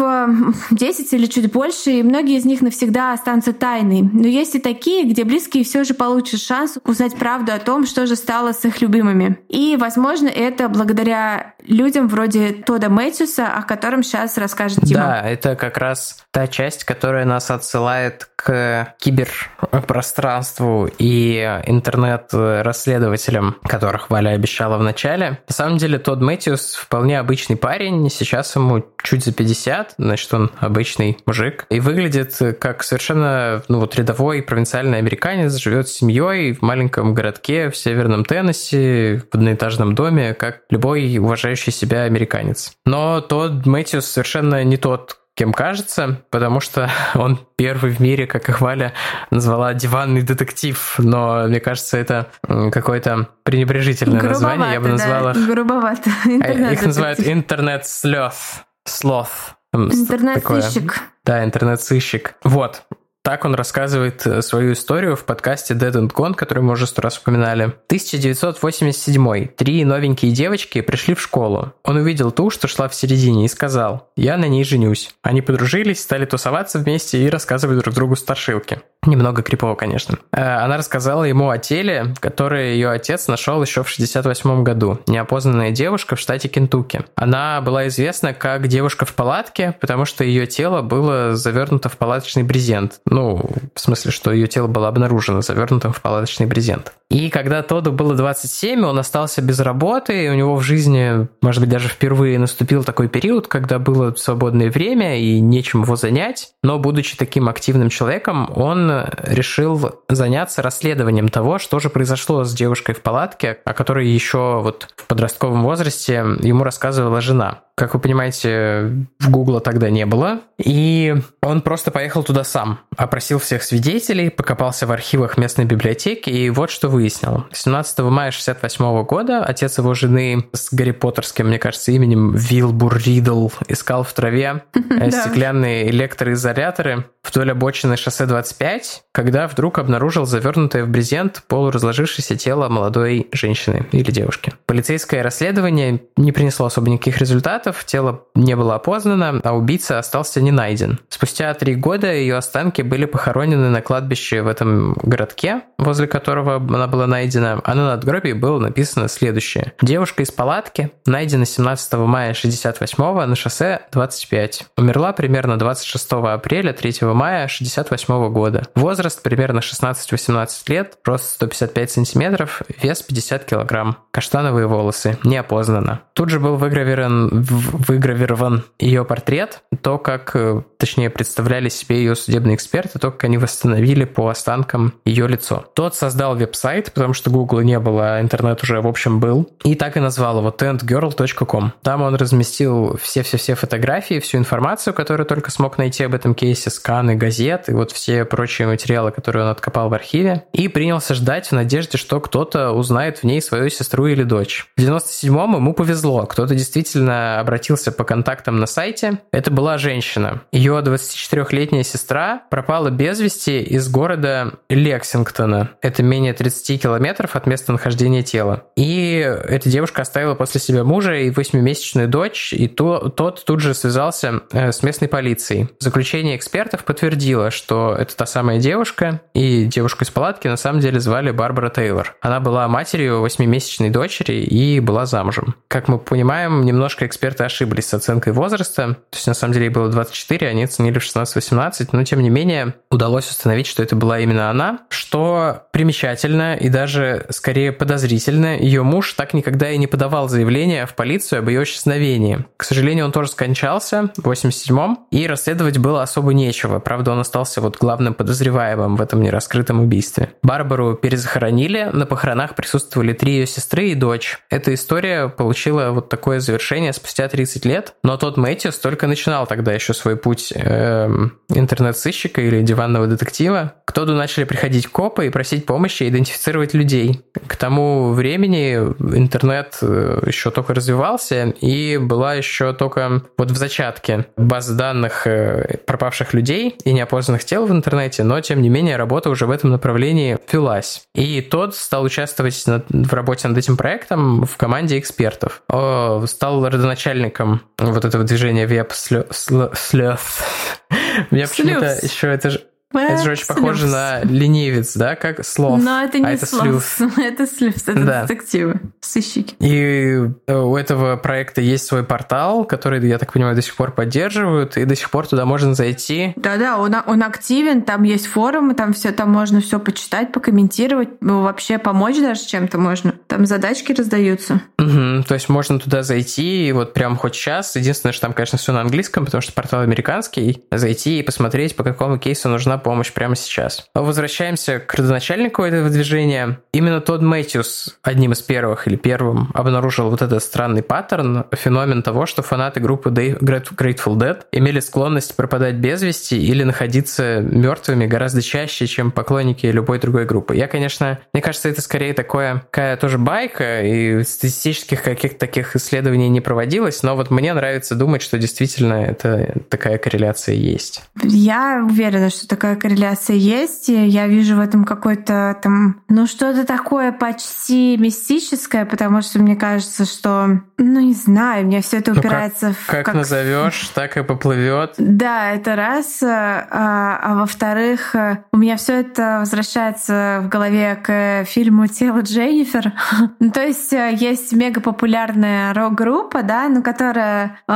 10 э, или чуть больше, и многие из них навсегда останутся тайной. Но есть и такие, где близкие все же получат шанс узнать правду о том, что же стало с их любимыми. И, возможно, это благодаря людям вроде Тода Мэтьюса, о котором сейчас расскажет Дима. Да, это как раз та часть, которая нас отсылает к киберпространству и интернет-расследователям, которых Валя обещала в начале. На самом деле, Тод Мэтьюс вполне обычный парень, сейчас ему чуть за 50, значит, он обычный мужик. И выглядит как совершенно, ну вот, рядовой провинциальный американец, живет с семьей в маленьком городке в северном Теннесси, в одноэтажном доме, как любой уважающий себя американец. Но тот Мэтьюс совершенно не тот, кем кажется, потому что он первый в мире, как их Валя назвала, диванный детектив. Но мне кажется, это какое-то пренебрежительное Грубовато, название. Я бы назвал да, их... Грубовато. Интернет их называют интернет-слёт. Слов. Интернет-сыщик. Да, интернет-сыщик. Вот. Так он рассказывает э, свою историю в подкасте Dead and Gone, который мы уже сто раз упоминали. 1987. Три новенькие девочки пришли в школу. Он увидел ту, что шла в середине, и сказал, я на ней женюсь. Они подружились, стали тусоваться вместе и рассказывать друг другу старшилки. Немного крипово, конечно. Э, она рассказала ему о теле, которое ее отец нашел еще в 68 году. Неопознанная девушка в штате Кентукки. Она была известна как девушка в палатке, потому что ее тело было завернуто в палаточный брезент. В смысле, что ее тело было обнаружено завернутым в палаточный брезент. И когда Тоду было 27, он остался без работы, и у него в жизни, может быть, даже впервые наступил такой период, когда было свободное время и нечем его занять. Но, будучи таким активным человеком, он решил заняться расследованием того, что же произошло с девушкой в палатке, о которой еще вот в подростковом возрасте ему рассказывала жена. Как вы понимаете, в Гугла тогда не было. И он просто поехал туда сам. Опросил всех свидетелей, покопался в архивах местной библиотеки, и вот что выяснил. 17 мая 68 года отец его жены с Гарри Поттерским, мне кажется, именем Вилбур Ридл искал в траве э, стеклянные электроизоляторы вдоль обочины шоссе 25, когда вдруг обнаружил завернутое в брезент полуразложившееся тело молодой женщины или девушки. Полицейское расследование не принесло особо никаких результатов, фактов, тело не было опознано, а убийца остался не найден. Спустя три года ее останки были похоронены на кладбище в этом городке, возле которого она была найдена, а на надгробии было написано следующее. Девушка из палатки найдена 17 мая 68 на шоссе 25. Умерла примерно 26 апреля 3 мая 68 года. Возраст примерно 16-18 лет, рост 155 сантиметров, вес 50 килограмм. Каштановые волосы, не опознано. Тут же был выгравирован выгравирован ее портрет, то, как, э, точнее, представляли себе ее судебные эксперты, то, как они восстановили по останкам ее лицо. Тот создал веб-сайт, потому что Google не было, а интернет уже, в общем, был, и так и назвал его tentgirl.com. Там он разместил все-все-все фотографии, всю информацию, которую только смог найти об этом кейсе, сканы газет и вот все прочие материалы, которые он откопал в архиве, и принялся ждать в надежде, что кто-то узнает в ней свою сестру или дочь. В 97-м ему повезло, кто-то действительно обратился по контактам на сайте. Это была женщина. Ее 24-летняя сестра пропала без вести из города Лексингтона. Это менее 30 километров от места нахождения тела. И эта девушка оставила после себя мужа и восьмимесячную дочь, и то, тот тут же связался э, с местной полицией. Заключение экспертов подтвердило, что это та самая девушка, и девушку из палатки на самом деле звали Барбара Тейлор. Она была матерью восьмимесячной дочери и была замужем. Как мы понимаем, немножко эксперты эксперты ошиблись с оценкой возраста. То есть, на самом деле, ей было 24, они оценили в 16-18, но, тем не менее, удалось установить, что это была именно она, что примечательно и даже, скорее, подозрительно. Ее муж так никогда и не подавал заявление в полицию об ее исчезновении. К сожалению, он тоже скончался в 87-м, и расследовать было особо нечего. Правда, он остался вот главным подозреваемым в этом нераскрытом убийстве. Барбару перезахоронили, на похоронах присутствовали три ее сестры и дочь. Эта история получила вот такое завершение спустя спустя 30 лет, но тот Мэтьюс только начинал тогда еще свой путь э, интернет-сыщика или диванного детектива. К Тоду начали приходить копы и просить помощи идентифицировать людей. К тому времени интернет э, еще только развивался, и была еще только вот в зачатке база данных э, пропавших людей и неопознанных тел в интернете, но тем не менее работа уже в этом направлении велась. И тот стал участвовать в работе над этим проектом в команде экспертов. Стал родоначальником начальником вот этого движения веб слёв. Меня почему-то еще это же это же очень похоже на ленивец, да, как слов. Но это не а это слюс. Это слюс, это да. детективы, сыщики. И э, у этого проекта есть свой портал, который, я так понимаю, до сих пор поддерживают, и до сих пор туда можно зайти. Да-да, он, он активен, там есть форумы, там все, там можно все почитать, покомментировать, ну, вообще помочь даже чем-то можно. Там задачки раздаются. Угу, то есть можно туда зайти и вот прям хоть час. Единственное, что там, конечно, все на английском, потому что портал американский. Зайти и посмотреть, по какому кейсу нужна помощь прямо сейчас. Возвращаемся к родоначальнику этого движения. Именно Тодд Мэтьюс одним из первых или первым обнаружил вот этот странный паттерн, феномен того, что фанаты группы Grateful Dead имели склонность пропадать без вести или находиться мертвыми гораздо чаще, чем поклонники любой другой группы. Я, конечно, мне кажется, это скорее такое, такая тоже байка, и статистических каких-то таких исследований не проводилось, но вот мне нравится думать, что действительно это такая корреляция есть. Я уверена, что такая корреляция есть, и я вижу в этом какой-то там, ну что-то такое почти мистическое, потому что мне кажется, что, ну не знаю, мне все это упирается ну, как, в... Как, как назовешь, так и поплывет. Да, это раз. А, а во-вторых, у меня все это возвращается в голове к фильму «Тело Дженнифер». ну, то есть э, есть мега популярная рок-группа, да, ну, которая э,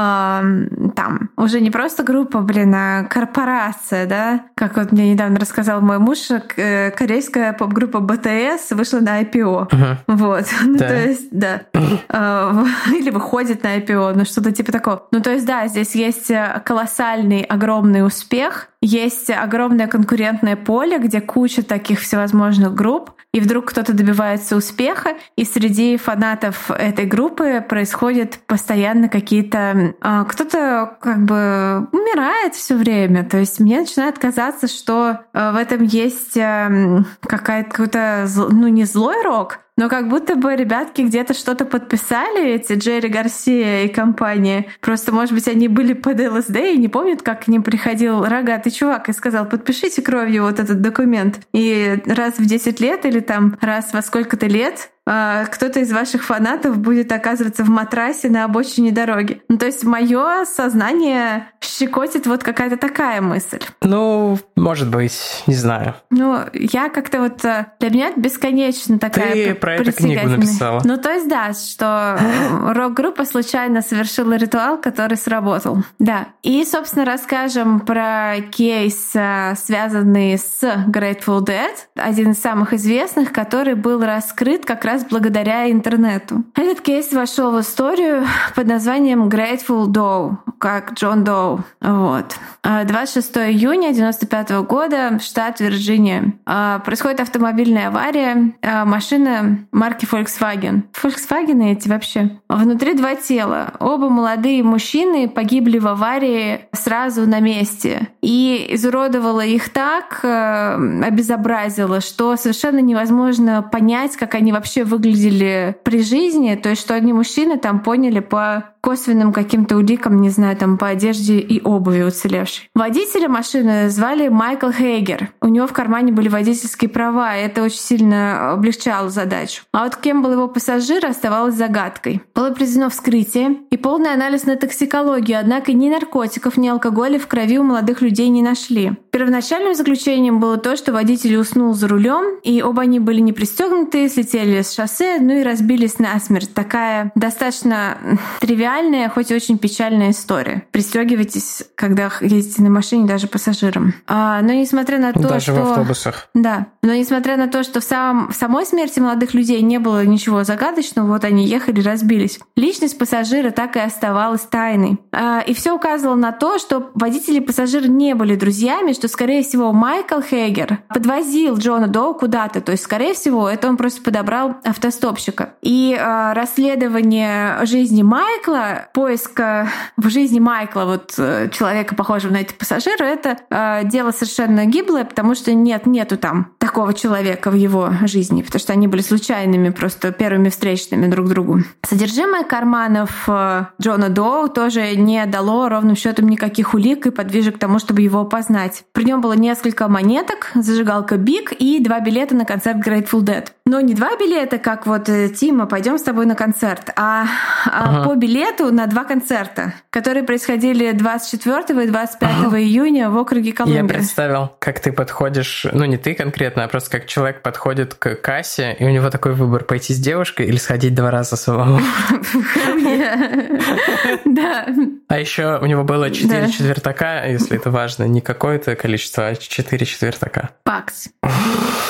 там уже не просто группа, блин, а корпорация, да, как вот мне недавно рассказал мой муж, э, корейская поп-группа BTS вышла на IPO. Uh-huh. Вот. Ну, да. то есть, да. Э, или выходит на IPO, ну, что-то типа такого. Ну, то есть, да, здесь есть колоссальный, огромный успех, есть огромное конкурентное поле, где куча таких всевозможных групп, и вдруг кто-то добивается успеха, и среди фанатов этой группы происходят постоянно какие-то... А, кто-то как бы умирает все время. То есть мне начинает казаться, что а, в этом есть эм, какая-то, ну не злой рок, но как будто бы ребятки где-то что-то подписали, эти Джерри Гарсия и компания. Просто, может быть, они были под ЛСД и не помнят, как к ним приходил рогатый чувак и сказал, подпишите кровью вот этот документ. И раз в 10 лет или там раз во сколько-то лет кто-то из ваших фанатов будет оказываться в матрасе на обочине дороги. Ну, то есть мое сознание щекотит вот какая-то такая мысль. Ну, может быть, не знаю. Ну, я как-то вот... Э, для меня бесконечно такая Ты про эту книгу написала. Ну, то есть, да, что рок-группа случайно совершила ритуал, который сработал. Да. И, собственно, расскажем про кейс, э, связанный с Grateful Dead, один из самых известных, который был раскрыт как раз раз благодаря интернету. Этот кейс вошел в историю под названием Grateful Doe, как Джон Доу. Вот. 26 а, июня 1995 года, штат Вирджиния. А, происходит автомобильная авария. А, машина марки Volkswagen. Volkswagen эти вообще. Внутри два тела. Оба молодые мужчины погибли в аварии сразу на месте. И изуродовала их так, обезобразила, что совершенно невозможно понять, как они вообще выглядели при жизни, то есть что одни мужчины там поняли по косвенным каким-то уликам, не знаю, там по одежде и обуви уцелевшей. Водителя машины звали Майкл Хейгер. У него в кармане были водительские права, и это очень сильно облегчало задачу. А вот кем был его пассажир, оставалось загадкой. Было произведено вскрытие и полный анализ на токсикологию, однако ни наркотиков, ни алкоголя в крови у молодых людей не нашли. Первоначальным заключением было то, что водитель уснул за рулем, и оба они были не пристегнуты, слетели с шоссе, ну и разбились насмерть. Такая достаточно тривиальная хоть и очень печальная история. Пристегивайтесь, когда ездите на машине, даже пассажирам. А, но несмотря на то, даже что... в автобусах. Да. Но несмотря на то, что в, самом, в самой смерти молодых людей не было ничего загадочного, вот они ехали, разбились. Личность пассажира так и оставалась тайной. А, и все указывало на то, что водители и пассажиры не были друзьями, что, скорее всего, Майкл Хейгер подвозил Джона Доу куда-то. То есть, скорее всего, это он просто подобрал автостопщика. И а, расследование жизни Майкла поиска в жизни Майкла, вот э, человека, похожего на эти пассажиры, это э, дело совершенно гиблое, потому что нет, нету там такого человека в его жизни, потому что они были случайными, просто первыми встречными друг другу. Содержимое карманов э, Джона Доу тоже не дало ровным счетом никаких улик и подвижек к тому, чтобы его опознать. При нем было несколько монеток, зажигалка Биг и два билета на концерт Grateful Dead. Но не два билета, как вот э, Тима, пойдем с тобой на концерт, а, а ага. по билету на два концерта, которые происходили 24 и 25 ага. июня в округе Колумбия. Я представил, как ты подходишь, ну не ты конкретно, конкретно, а просто как человек подходит к кассе, и у него такой выбор, пойти с девушкой или сходить два раза самому. Да. А еще у него было четыре четвертака, если это важно, не какое-то количество, а четыре четвертака. Пакс.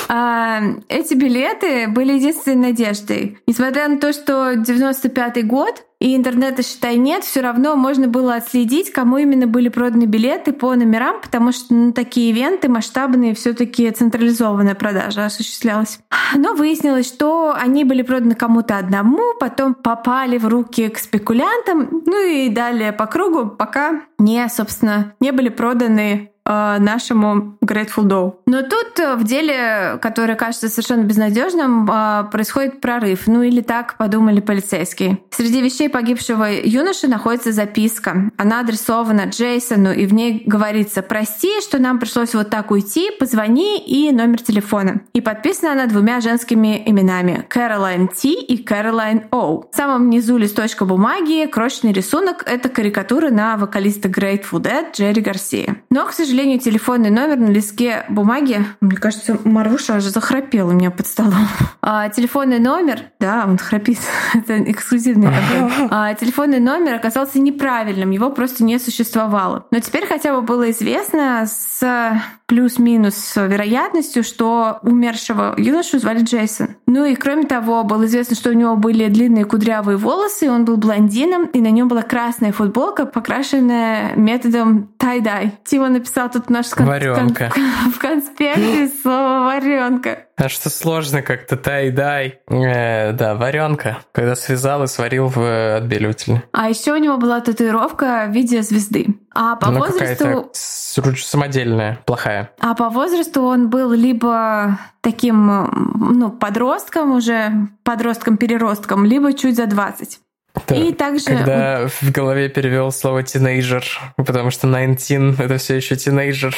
А, эти билеты были единственной надеждой. Несмотря на то, что 95-й год, и интернета, считай, нет, все равно можно было отследить, кому именно были проданы билеты по номерам, потому что на такие ивенты масштабные все таки централизованная продажа осуществлялась. Но выяснилось, что они были проданы кому-то одному, потом попали в руки к спекулянтам, ну и далее по кругу, пока не, собственно, не были проданы Э, нашему Grateful Doe. Но тут э, в деле, которое кажется совершенно безнадежным, э, происходит прорыв. Ну или так подумали полицейские. Среди вещей погибшего юноши находится записка. Она адресована Джейсону, и в ней говорится «Прости, что нам пришлось вот так уйти, позвони» и номер телефона. И подписана она двумя женскими именами — Кэролайн Т и Кэролайн О. В самом низу листочка бумаги крошечный рисунок — это карикатура на вокалиста Grateful Dead Джерри Гарсия. Но, к сожалению, сожалению, телефонный номер на листке бумаги. Мне кажется, Маруша аж захрапела у меня под столом. А, телефонный номер, да, он храпит, это эксклюзивный такой. А, телефонный номер оказался неправильным, его просто не существовало. Но теперь хотя бы было известно с плюс-минус вероятностью, что умершего юношу звали Джейсон. Ну и кроме того, было известно, что у него были длинные кудрявые волосы, он был блондином, и на нем была красная футболка, покрашенная методом тай-дай. Тима написал тут наш кон- Варенка. Кон- в конспекте слово варенка. А что сложно как-то тай-дай. Э, да, варенка. Когда связал и сварил в отбеливателе. А еще у него была татуировка в виде звезды. А по ну, возрасту... самодельная, плохая. А по возрасту он был либо таким, ну, подростком уже, подростком-переростком, либо чуть за 20. Да. И также... Когда в голове перевел слово тинейджер, потому что 19 это все еще тинейджер.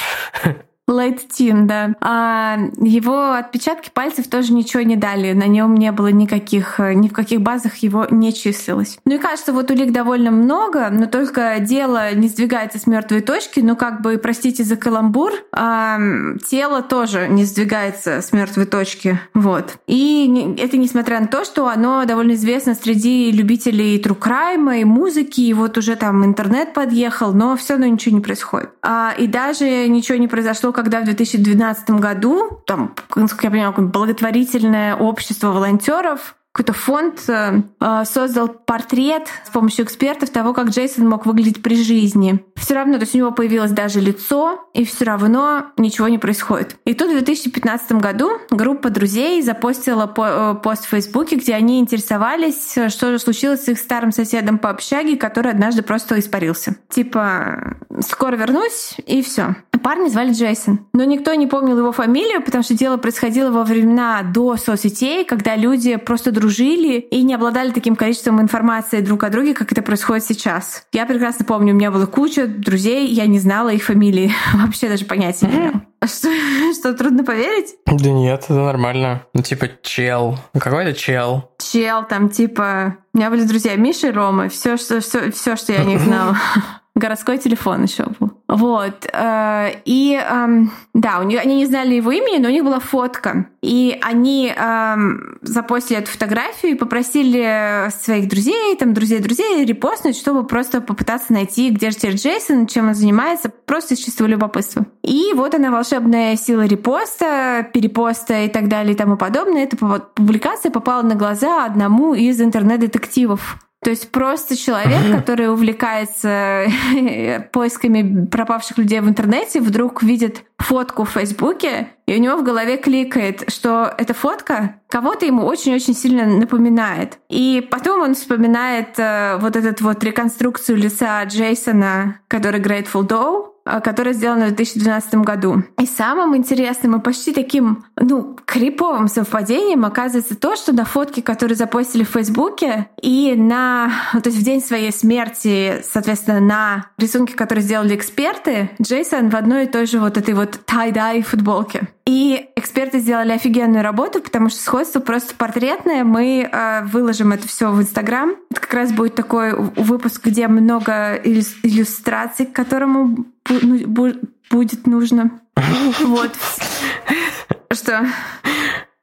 Late Teen, да. А его отпечатки пальцев тоже ничего не дали. На нем не было никаких, ни в каких базах его не числилось. Ну и кажется, вот улик довольно много, но только дело не сдвигается с мертвой точки. Ну как бы, простите за каламбур, а тело тоже не сдвигается с мертвой точки. Вот. И это несмотря на то, что оно довольно известно среди любителей true crime и музыки, и вот уже там интернет подъехал, но все равно ничего не происходит. А, и даже ничего не произошло когда в 2012 году, там, насколько я понимаю, благотворительное общество волонтеров какой-то фонд э, э, создал портрет с помощью экспертов того, как Джейсон мог выглядеть при жизни. Все равно, то есть у него появилось даже лицо, и все равно ничего не происходит. И тут в 2015 году группа друзей запостила по, э, пост в Фейсбуке, где они интересовались, что же случилось с их старым соседом по общаге, который однажды просто испарился. Типа, скоро вернусь, и все. Парня звали Джейсон. Но никто не помнил его фамилию, потому что дело происходило во времена до соцсетей, когда люди просто друг дружили и не обладали таким количеством информации друг о друге, как это происходит сейчас. Я прекрасно помню, у меня была куча друзей, я не знала их фамилии, вообще даже понятия не имела. Что, что, трудно поверить? Да нет, это нормально. Ну, типа, чел. Ну, какой-то чел. Чел, там, типа... У меня были друзья Миша и Рома. Все, что, все, все, что я о них знала. Городской телефон еще был. Вот. Э, и эм, да, у них, они не знали его имени, но у них была фотка. И они эм, запостили эту фотографию и попросили своих друзей, там, друзей-друзей репостнуть, чтобы просто попытаться найти, где же теперь Джейсон, чем он занимается, просто из чистого любопытства. И вот она, волшебная сила репоста, перепоста и так далее и тому подобное. Эта публикация попала на глаза одному из интернет-детективов то есть просто человек, который увлекается поисками пропавших людей в интернете, вдруг видит фотку в Фейсбуке, и у него в голове кликает, что эта фотка кого-то ему очень-очень сильно напоминает. И потом он вспоминает э, вот этот вот реконструкцию лица Джейсона, который Grateful Doe, а, которая сделана в 2012 году. И самым интересным и почти таким, ну, криповым совпадением оказывается то, что на фотке, которые запостили в Фейсбуке, и на, то есть в день своей смерти, соответственно, на рисунке, которые сделали эксперты, Джейсон в одной и той же вот этой вот tie-dye футболке. И эксперты сделали офигенную работу, потому что сходство просто портретное. Мы э, выложим это все в Инстаграм. Это как раз будет такой выпуск, где много иллюстраций, к которому ну, будет нужно. Вот. Что?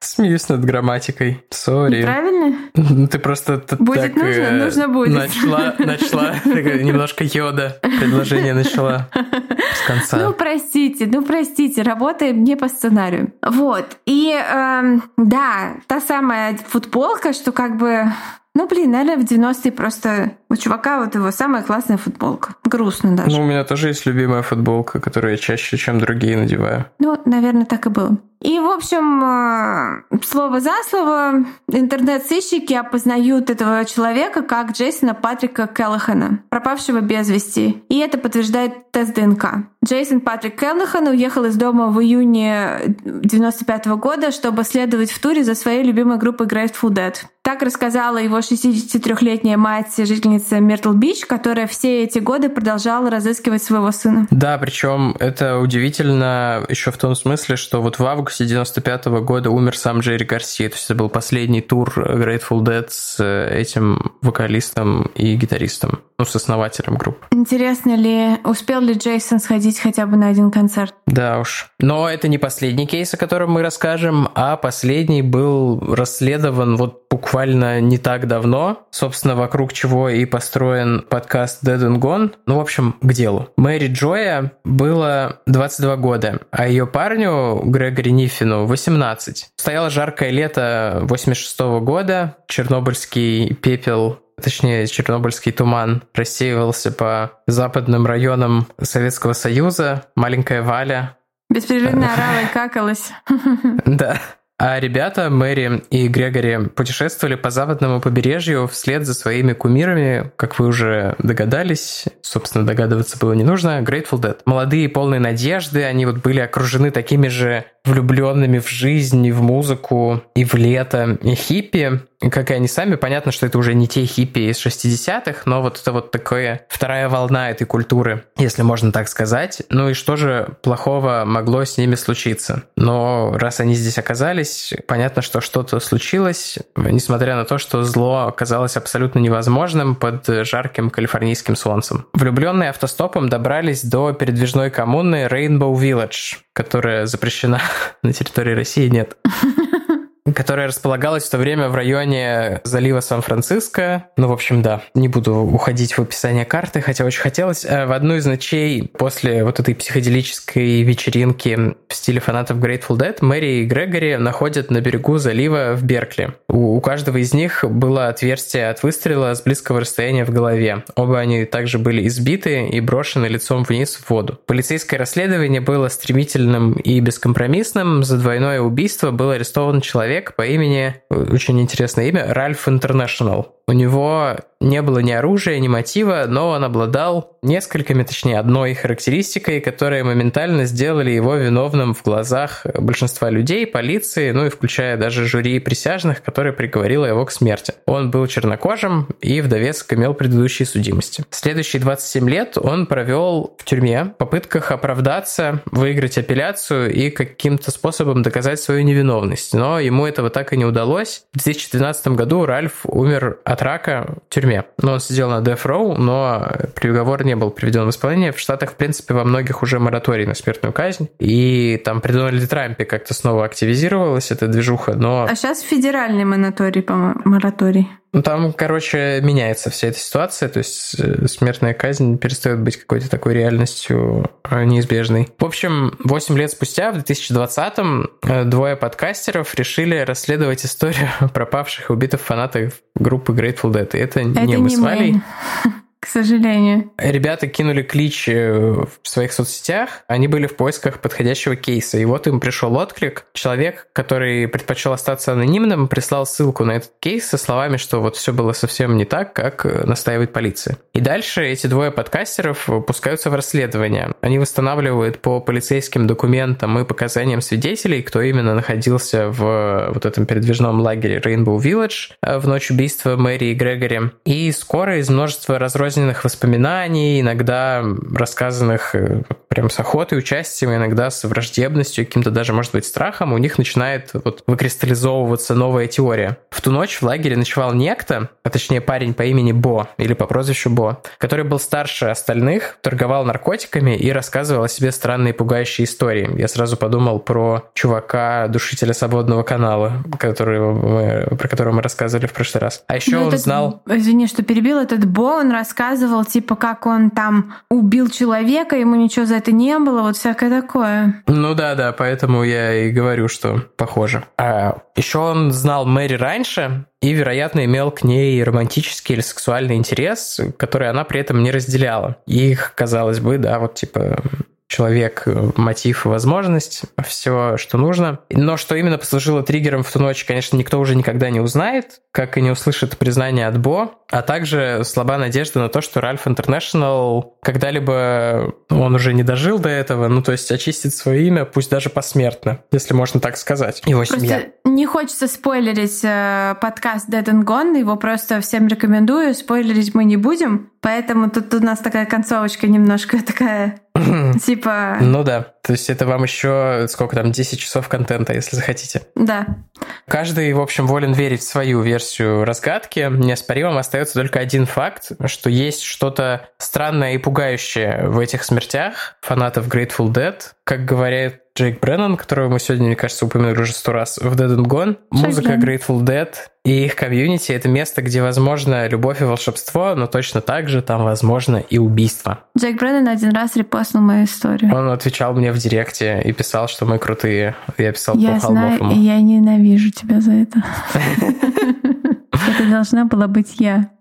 Смеюсь над грамматикой. Сори. Правильно? Ты просто будет так, нужно, э, нужно будет. Начала, начала немножко йода. Предложение начала с конца. Ну, простите, ну, простите, работаем не по сценарию. Вот. И эм, да, та самая футболка, что как бы ну, блин, наверное, в 90-е просто у чувака вот его самая классная футболка. Грустно даже. Ну, у меня тоже есть любимая футболка, которую я чаще, чем другие надеваю. Ну, наверное, так и было. И, в общем, э, слово за слово, интернет-сыщики опознают этого человека как Джейсона Патрика Келлахана, пропавшего без вести. И это подтверждает тест ДНК. Джейсон Патрик Келлахан уехал из дома в июне 95 года, чтобы следовать в туре за своей любимой группой Grateful Dead. Так рассказала его 63-летняя мать, жительница Миртл Бич, которая все эти годы продолжала разыскивать своего сына. Да, причем это удивительно еще в том смысле, что вот в августе 95 -го года умер сам Джерри Гарсия. То есть это был последний тур Grateful Dead с этим вокалистом и гитаристом, ну, с основателем группы. Интересно ли, успел ли Джейсон сходить хотя бы на один концерт? Да уж. Но это не последний кейс, о котором мы расскажем, а последний был расследован вот буквально не так давно, собственно, вокруг чего и построен подкаст Dead and Gone. Ну, в общем, к делу. Мэри Джоя было 22 года, а ее парню, Грегори Нифину, 18. Стояло жаркое лето 86 года, чернобыльский пепел точнее, чернобыльский туман рассеивался по западным районам Советского Союза. Маленькая Валя. Беспрерывно орала и какалась. Да. А ребята, Мэри и Грегори, путешествовали по западному побережью вслед за своими кумирами, как вы уже догадались, собственно, догадываться было не нужно, Grateful Dead. Молодые, полные надежды, они вот были окружены такими же влюбленными в жизнь, и в музыку, и в лето, и хиппи, как и они сами. Понятно, что это уже не те хиппи из 60-х, но вот это вот такая вторая волна этой культуры, если можно так сказать. Ну и что же плохого могло с ними случиться? Но раз они здесь оказались, понятно, что что-то случилось, несмотря на то, что зло оказалось абсолютно невозможным под жарким калифорнийским солнцем. Влюбленные автостопом добрались до передвижной коммуны Rainbow Village, которая запрещена на территории России, нет которая располагалась в то время в районе залива Сан-Франциско. Ну, в общем, да, не буду уходить в описание карты, хотя очень хотелось. Э, в одну из ночей после вот этой психоделической вечеринки в стиле фанатов Grateful Dead Мэри и Грегори находят на берегу залива в Беркли. У, у каждого из них было отверстие от выстрела с близкого расстояния в голове. Оба они также были избиты и брошены лицом вниз в воду. Полицейское расследование было стремительным и бескомпромиссным. За двойное убийство был арестован человек, человек по имени, очень интересное имя, Ральф Интернешнл. У него не было ни оружия, ни мотива, но он обладал несколькими, точнее, одной характеристикой, которые моментально сделали его виновным в глазах большинства людей, полиции, ну и включая даже жюри присяжных, которое приговорило его к смерти. Он был чернокожим и в довесок имел предыдущие судимости. Следующие 27 лет он провел в тюрьме в попытках оправдаться, выиграть апелляцию и каким-то способом доказать свою невиновность. Но ему этого так и не удалось. В 2012 году Ральф умер рака в тюрьме. Но он сидел на Death Row, но приговор не был приведен в исполнение. В Штатах, в принципе, во многих уже мораторий на смертную казнь. И там при Дональде Трампе как-то снова активизировалась эта движуха, но... А сейчас федеральный мораторий, по-моему, мораторий. Ну, там, короче, меняется вся эта ситуация, то есть э, смертная казнь перестает быть какой-то такой реальностью э, неизбежной. В общем, 8 лет спустя, в 2020-м, э, двое подкастеров решили расследовать историю пропавших и убитых фанатов группы Grateful Dead. И это, это не мы с Валей. к сожалению. Ребята кинули клич э, в своих соцсетях, они были в поисках подходящего кейса, и вот им пришел отклик. Человек, который предпочел остаться анонимным, прислал ссылку на этот кейс со словами, что вот все было совсем не так, как э, настаивает полиция. И дальше эти двое подкастеров пускаются в расследование. Они восстанавливают по полицейским документам и показаниям свидетелей, кто именно находился в вот этом передвижном лагере Rainbow Village э, в ночь убийства Мэри и Грегори. И скоро из множества разрозненных разрозненных воспоминаний, иногда рассказанных э, прям с охотой, участием, иногда с враждебностью, каким-то даже, может быть, страхом, у них начинает вот выкристаллизовываться новая теория. В ту ночь в лагере ночевал некто, а точнее парень по имени Бо, или по прозвищу Бо, который был старше остальных, торговал наркотиками и рассказывал о себе странные пугающие истории. Я сразу подумал про чувака, душителя свободного канала, которого мы, про которого мы рассказывали в прошлый раз. А еще ну, он этот, знал... Извини, что перебил. Этот Бо, он рассказывал, типа, как он там убил человека, ему ничего за это не было, вот всякое такое. Ну да, да, поэтому я и говорю, что похоже. А еще он знал Мэри раньше, и, вероятно, имел к ней романтический или сексуальный интерес, который она при этом не разделяла. Их, казалось бы, да, вот типа человек, э, мотив и возможность, все, что нужно. Но что именно послужило триггером в ту ночь, конечно, никто уже никогда не узнает, как и не услышит признание от Бо, а также слаба надежда на то, что Ральф Интернешнл когда-либо, он уже не дожил до этого, ну то есть очистит свое имя, пусть даже посмертно, если можно так сказать, его просто семья. Не хочется спойлерить э, подкаст Dead and Gone, его просто всем рекомендую, спойлерить мы не будем, поэтому тут у нас такая концовочка немножко такая Типа... Ну да. То есть это вам еще сколько там, 10 часов контента, если захотите. Да. Каждый, в общем, волен верить в свою версию разгадки. Неоспоримым остается только один факт, что есть что-то странное и пугающее в этих смертях фанатов Grateful Dead. Как говорят Джейк Бреннан, которого мы сегодня, мне кажется, упомянули уже сто раз в Dead and Gone. Музыка Grateful Dead и их комьюнити — это место, где возможно любовь и волшебство, но точно так же там возможно и убийство. Джейк Бреннан один раз репостнул мою историю. Он отвечал мне в директе и писал, что мы крутые. Я писал я по знаю, и я ненавижу тебя за это. Это должна была быть я.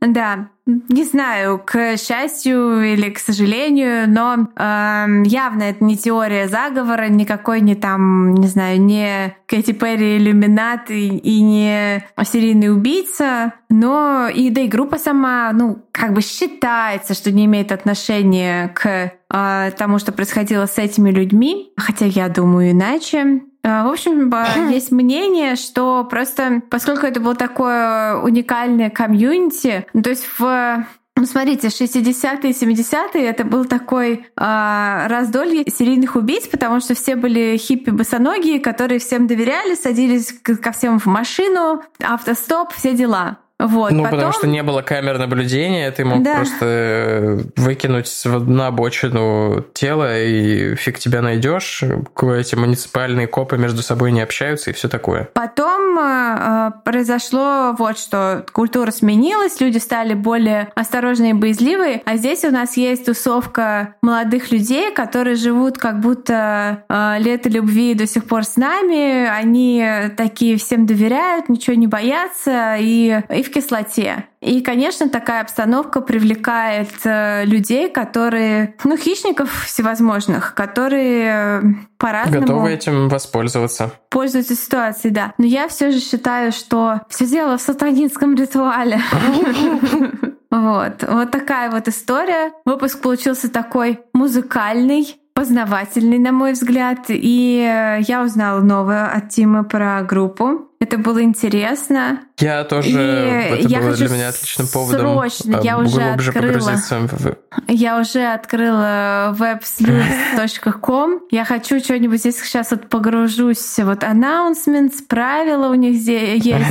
Да, не знаю, к счастью или к сожалению, но э, явно это не теория заговора, никакой не там, не знаю, не Кэти Перри иллюминат и, и не серийный убийца, но и да и группа сама, ну, как бы считается, что не имеет отношения к э, тому, что происходило с этими людьми, хотя я думаю иначе. А, в общем, есть мнение, что просто поскольку это было такое уникальное комьюнити, ну, то есть в ну, смотрите, 60-е и 70-е это был такой э, раздолье серийных убийц, потому что все были хиппи-босоногие, которые всем доверяли, садились ко всем в машину, автостоп, все дела. Вот, ну, потом... потому что не было камер наблюдения, ты мог да. просто э, выкинуть на обочину тело, и фиг тебя найдешь. Эти муниципальные копы между собой не общаются и все такое. Потом э, произошло вот что. Культура сменилась, люди стали более осторожные и боязливые, а здесь у нас есть тусовка молодых людей, которые живут как будто э, лето любви до сих пор с нами, они такие всем доверяют, ничего не боятся, и, и в кислоте. И, конечно, такая обстановка привлекает э, людей, которые, ну, хищников всевозможных, которые э, по-разному... Готовы этим воспользоваться. Пользуются ситуацией, да. Но я все же считаю, что все дело в сатанинском ритуале. Вот. Вот такая вот история. Выпуск получился такой музыкальный, познавательный, на мой взгляд. И э, я узнала новое от Тимы про группу. Это было интересно. Я тоже, и это я было для меня отличным поводом срочно, я уже открыла, в... я уже открыла websleuth.com. Я хочу что-нибудь здесь сейчас вот погружусь. Вот announcements, правила у них здесь есть.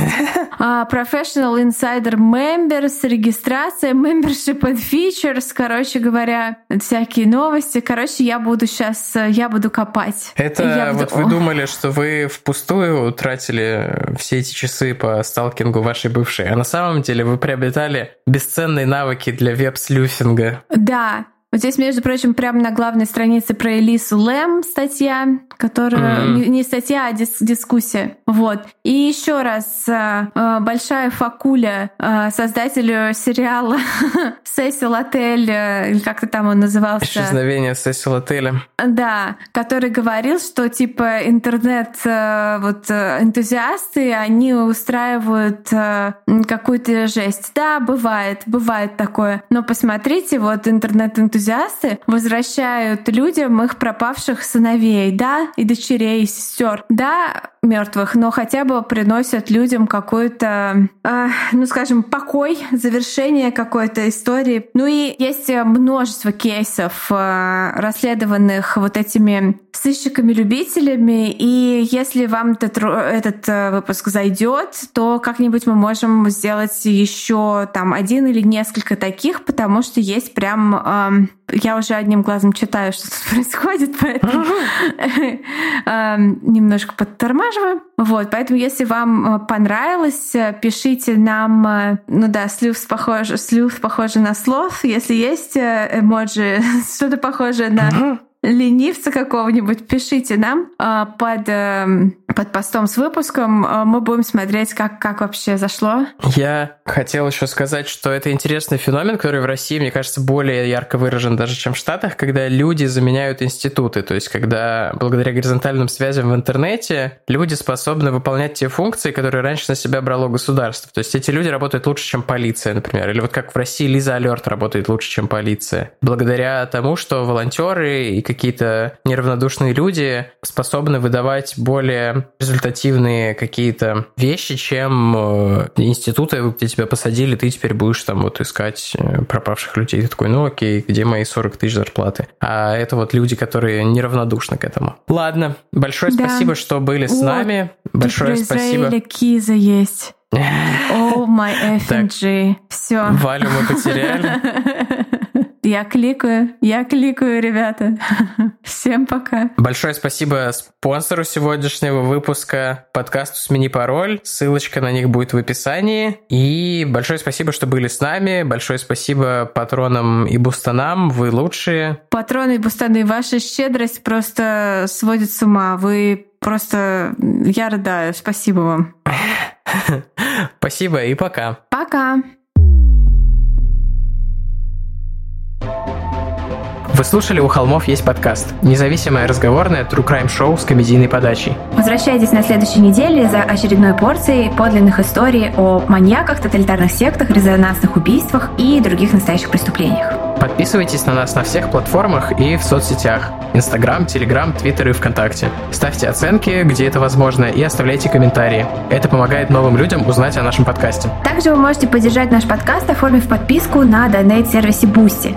Uh, professional Insider Members, регистрация, membership and features, короче говоря, всякие новости. Короче, я буду сейчас, я буду копать. Это буду... вот вы думали, что вы впустую тратили все эти часы по сталкингу вашей бывшей, а на самом деле вы приобретали бесценные навыки для веб-слюфинга. Да, вот здесь, между прочим, прямо на главной странице про Элису Лэм статья, которая mm-hmm. не, не статья, а дис, дискуссия. Вот. И еще раз э, большая факуля э, создателю сериала Сесил Отель, э, или как-то там он назывался. Исчезновение Сесил Отеля. Да, который говорил, что типа интернет вот энтузиасты, они устраивают какую-то жесть. Да, бывает, бывает такое. Но посмотрите, вот интернет-энтузиасты энтузиасты возвращают людям их пропавших сыновей, да, и дочерей, и сестер, да, мертвых, но хотя бы приносят людям какой-то, э, ну, скажем, покой, завершение какой-то истории. Ну и есть множество кейсов, э, расследованных вот этими сыщиками-любителями, и если вам этот, этот э, выпуск зайдет, то как-нибудь мы можем сделать еще там один или несколько таких, потому что есть прям... Я уже одним глазом читаю, что тут происходит, поэтому эм, немножко подтормаживаю. Вот, поэтому если вам э, понравилось, э, пишите нам, э, ну да, слюв похож, слюв похоже на слов, если есть эмоджи, что-то похожее на ленивца какого-нибудь, пишите нам под, э, под постом с выпуском. Э, мы будем смотреть, как, как вообще зашло. Я хотел еще сказать, что это интересный феномен, который в России, мне кажется, более ярко выражен даже, чем в Штатах, когда люди заменяют институты. То есть, когда благодаря горизонтальным связям в интернете люди способны выполнять те функции, которые раньше на себя брало государство. То есть, эти люди работают лучше, чем полиция, например. Или вот как в России Лиза Алерт работает лучше, чем полиция. Благодаря тому, что волонтеры и какие-то неравнодушные люди способны выдавать более результативные какие-то вещи, чем э, институты, где тебя посадили, ты теперь будешь там вот искать э, пропавших людей. Ты такой, ну окей, где мои 40 тысяч зарплаты? А это вот люди, которые неравнодушны к этому. Ладно, большое да. спасибо, что были с нами. Большое Тут спасибо. Киза есть. О, мой FNG. Все. Валю мы потеряли. Я кликаю, я кликаю, ребята. Всем пока. Большое спасибо спонсору сегодняшнего выпуска подкасту «Смени пароль». Ссылочка на них будет в описании. И большое спасибо, что были с нами. Большое спасибо патронам и бустанам. Вы лучшие. Патроны и бустаны, ваша щедрость просто сводит с ума. Вы просто... Я рыдаю. Спасибо вам. Спасибо и пока. Пока. Вы слушали «У холмов есть подкаст» – независимое разговорное true crime шоу с комедийной подачей. Возвращайтесь на следующей неделе за очередной порцией подлинных историй о маньяках, тоталитарных сектах, резонансных убийствах и других настоящих преступлениях. Подписывайтесь на нас на всех платформах и в соцсетях – Инстаграм, Телеграм, Твиттер и ВКонтакте. Ставьте оценки, где это возможно, и оставляйте комментарии. Это помогает новым людям узнать о нашем подкасте. Также вы можете поддержать наш подкаст, оформив подписку на донейт-сервисе Boosty.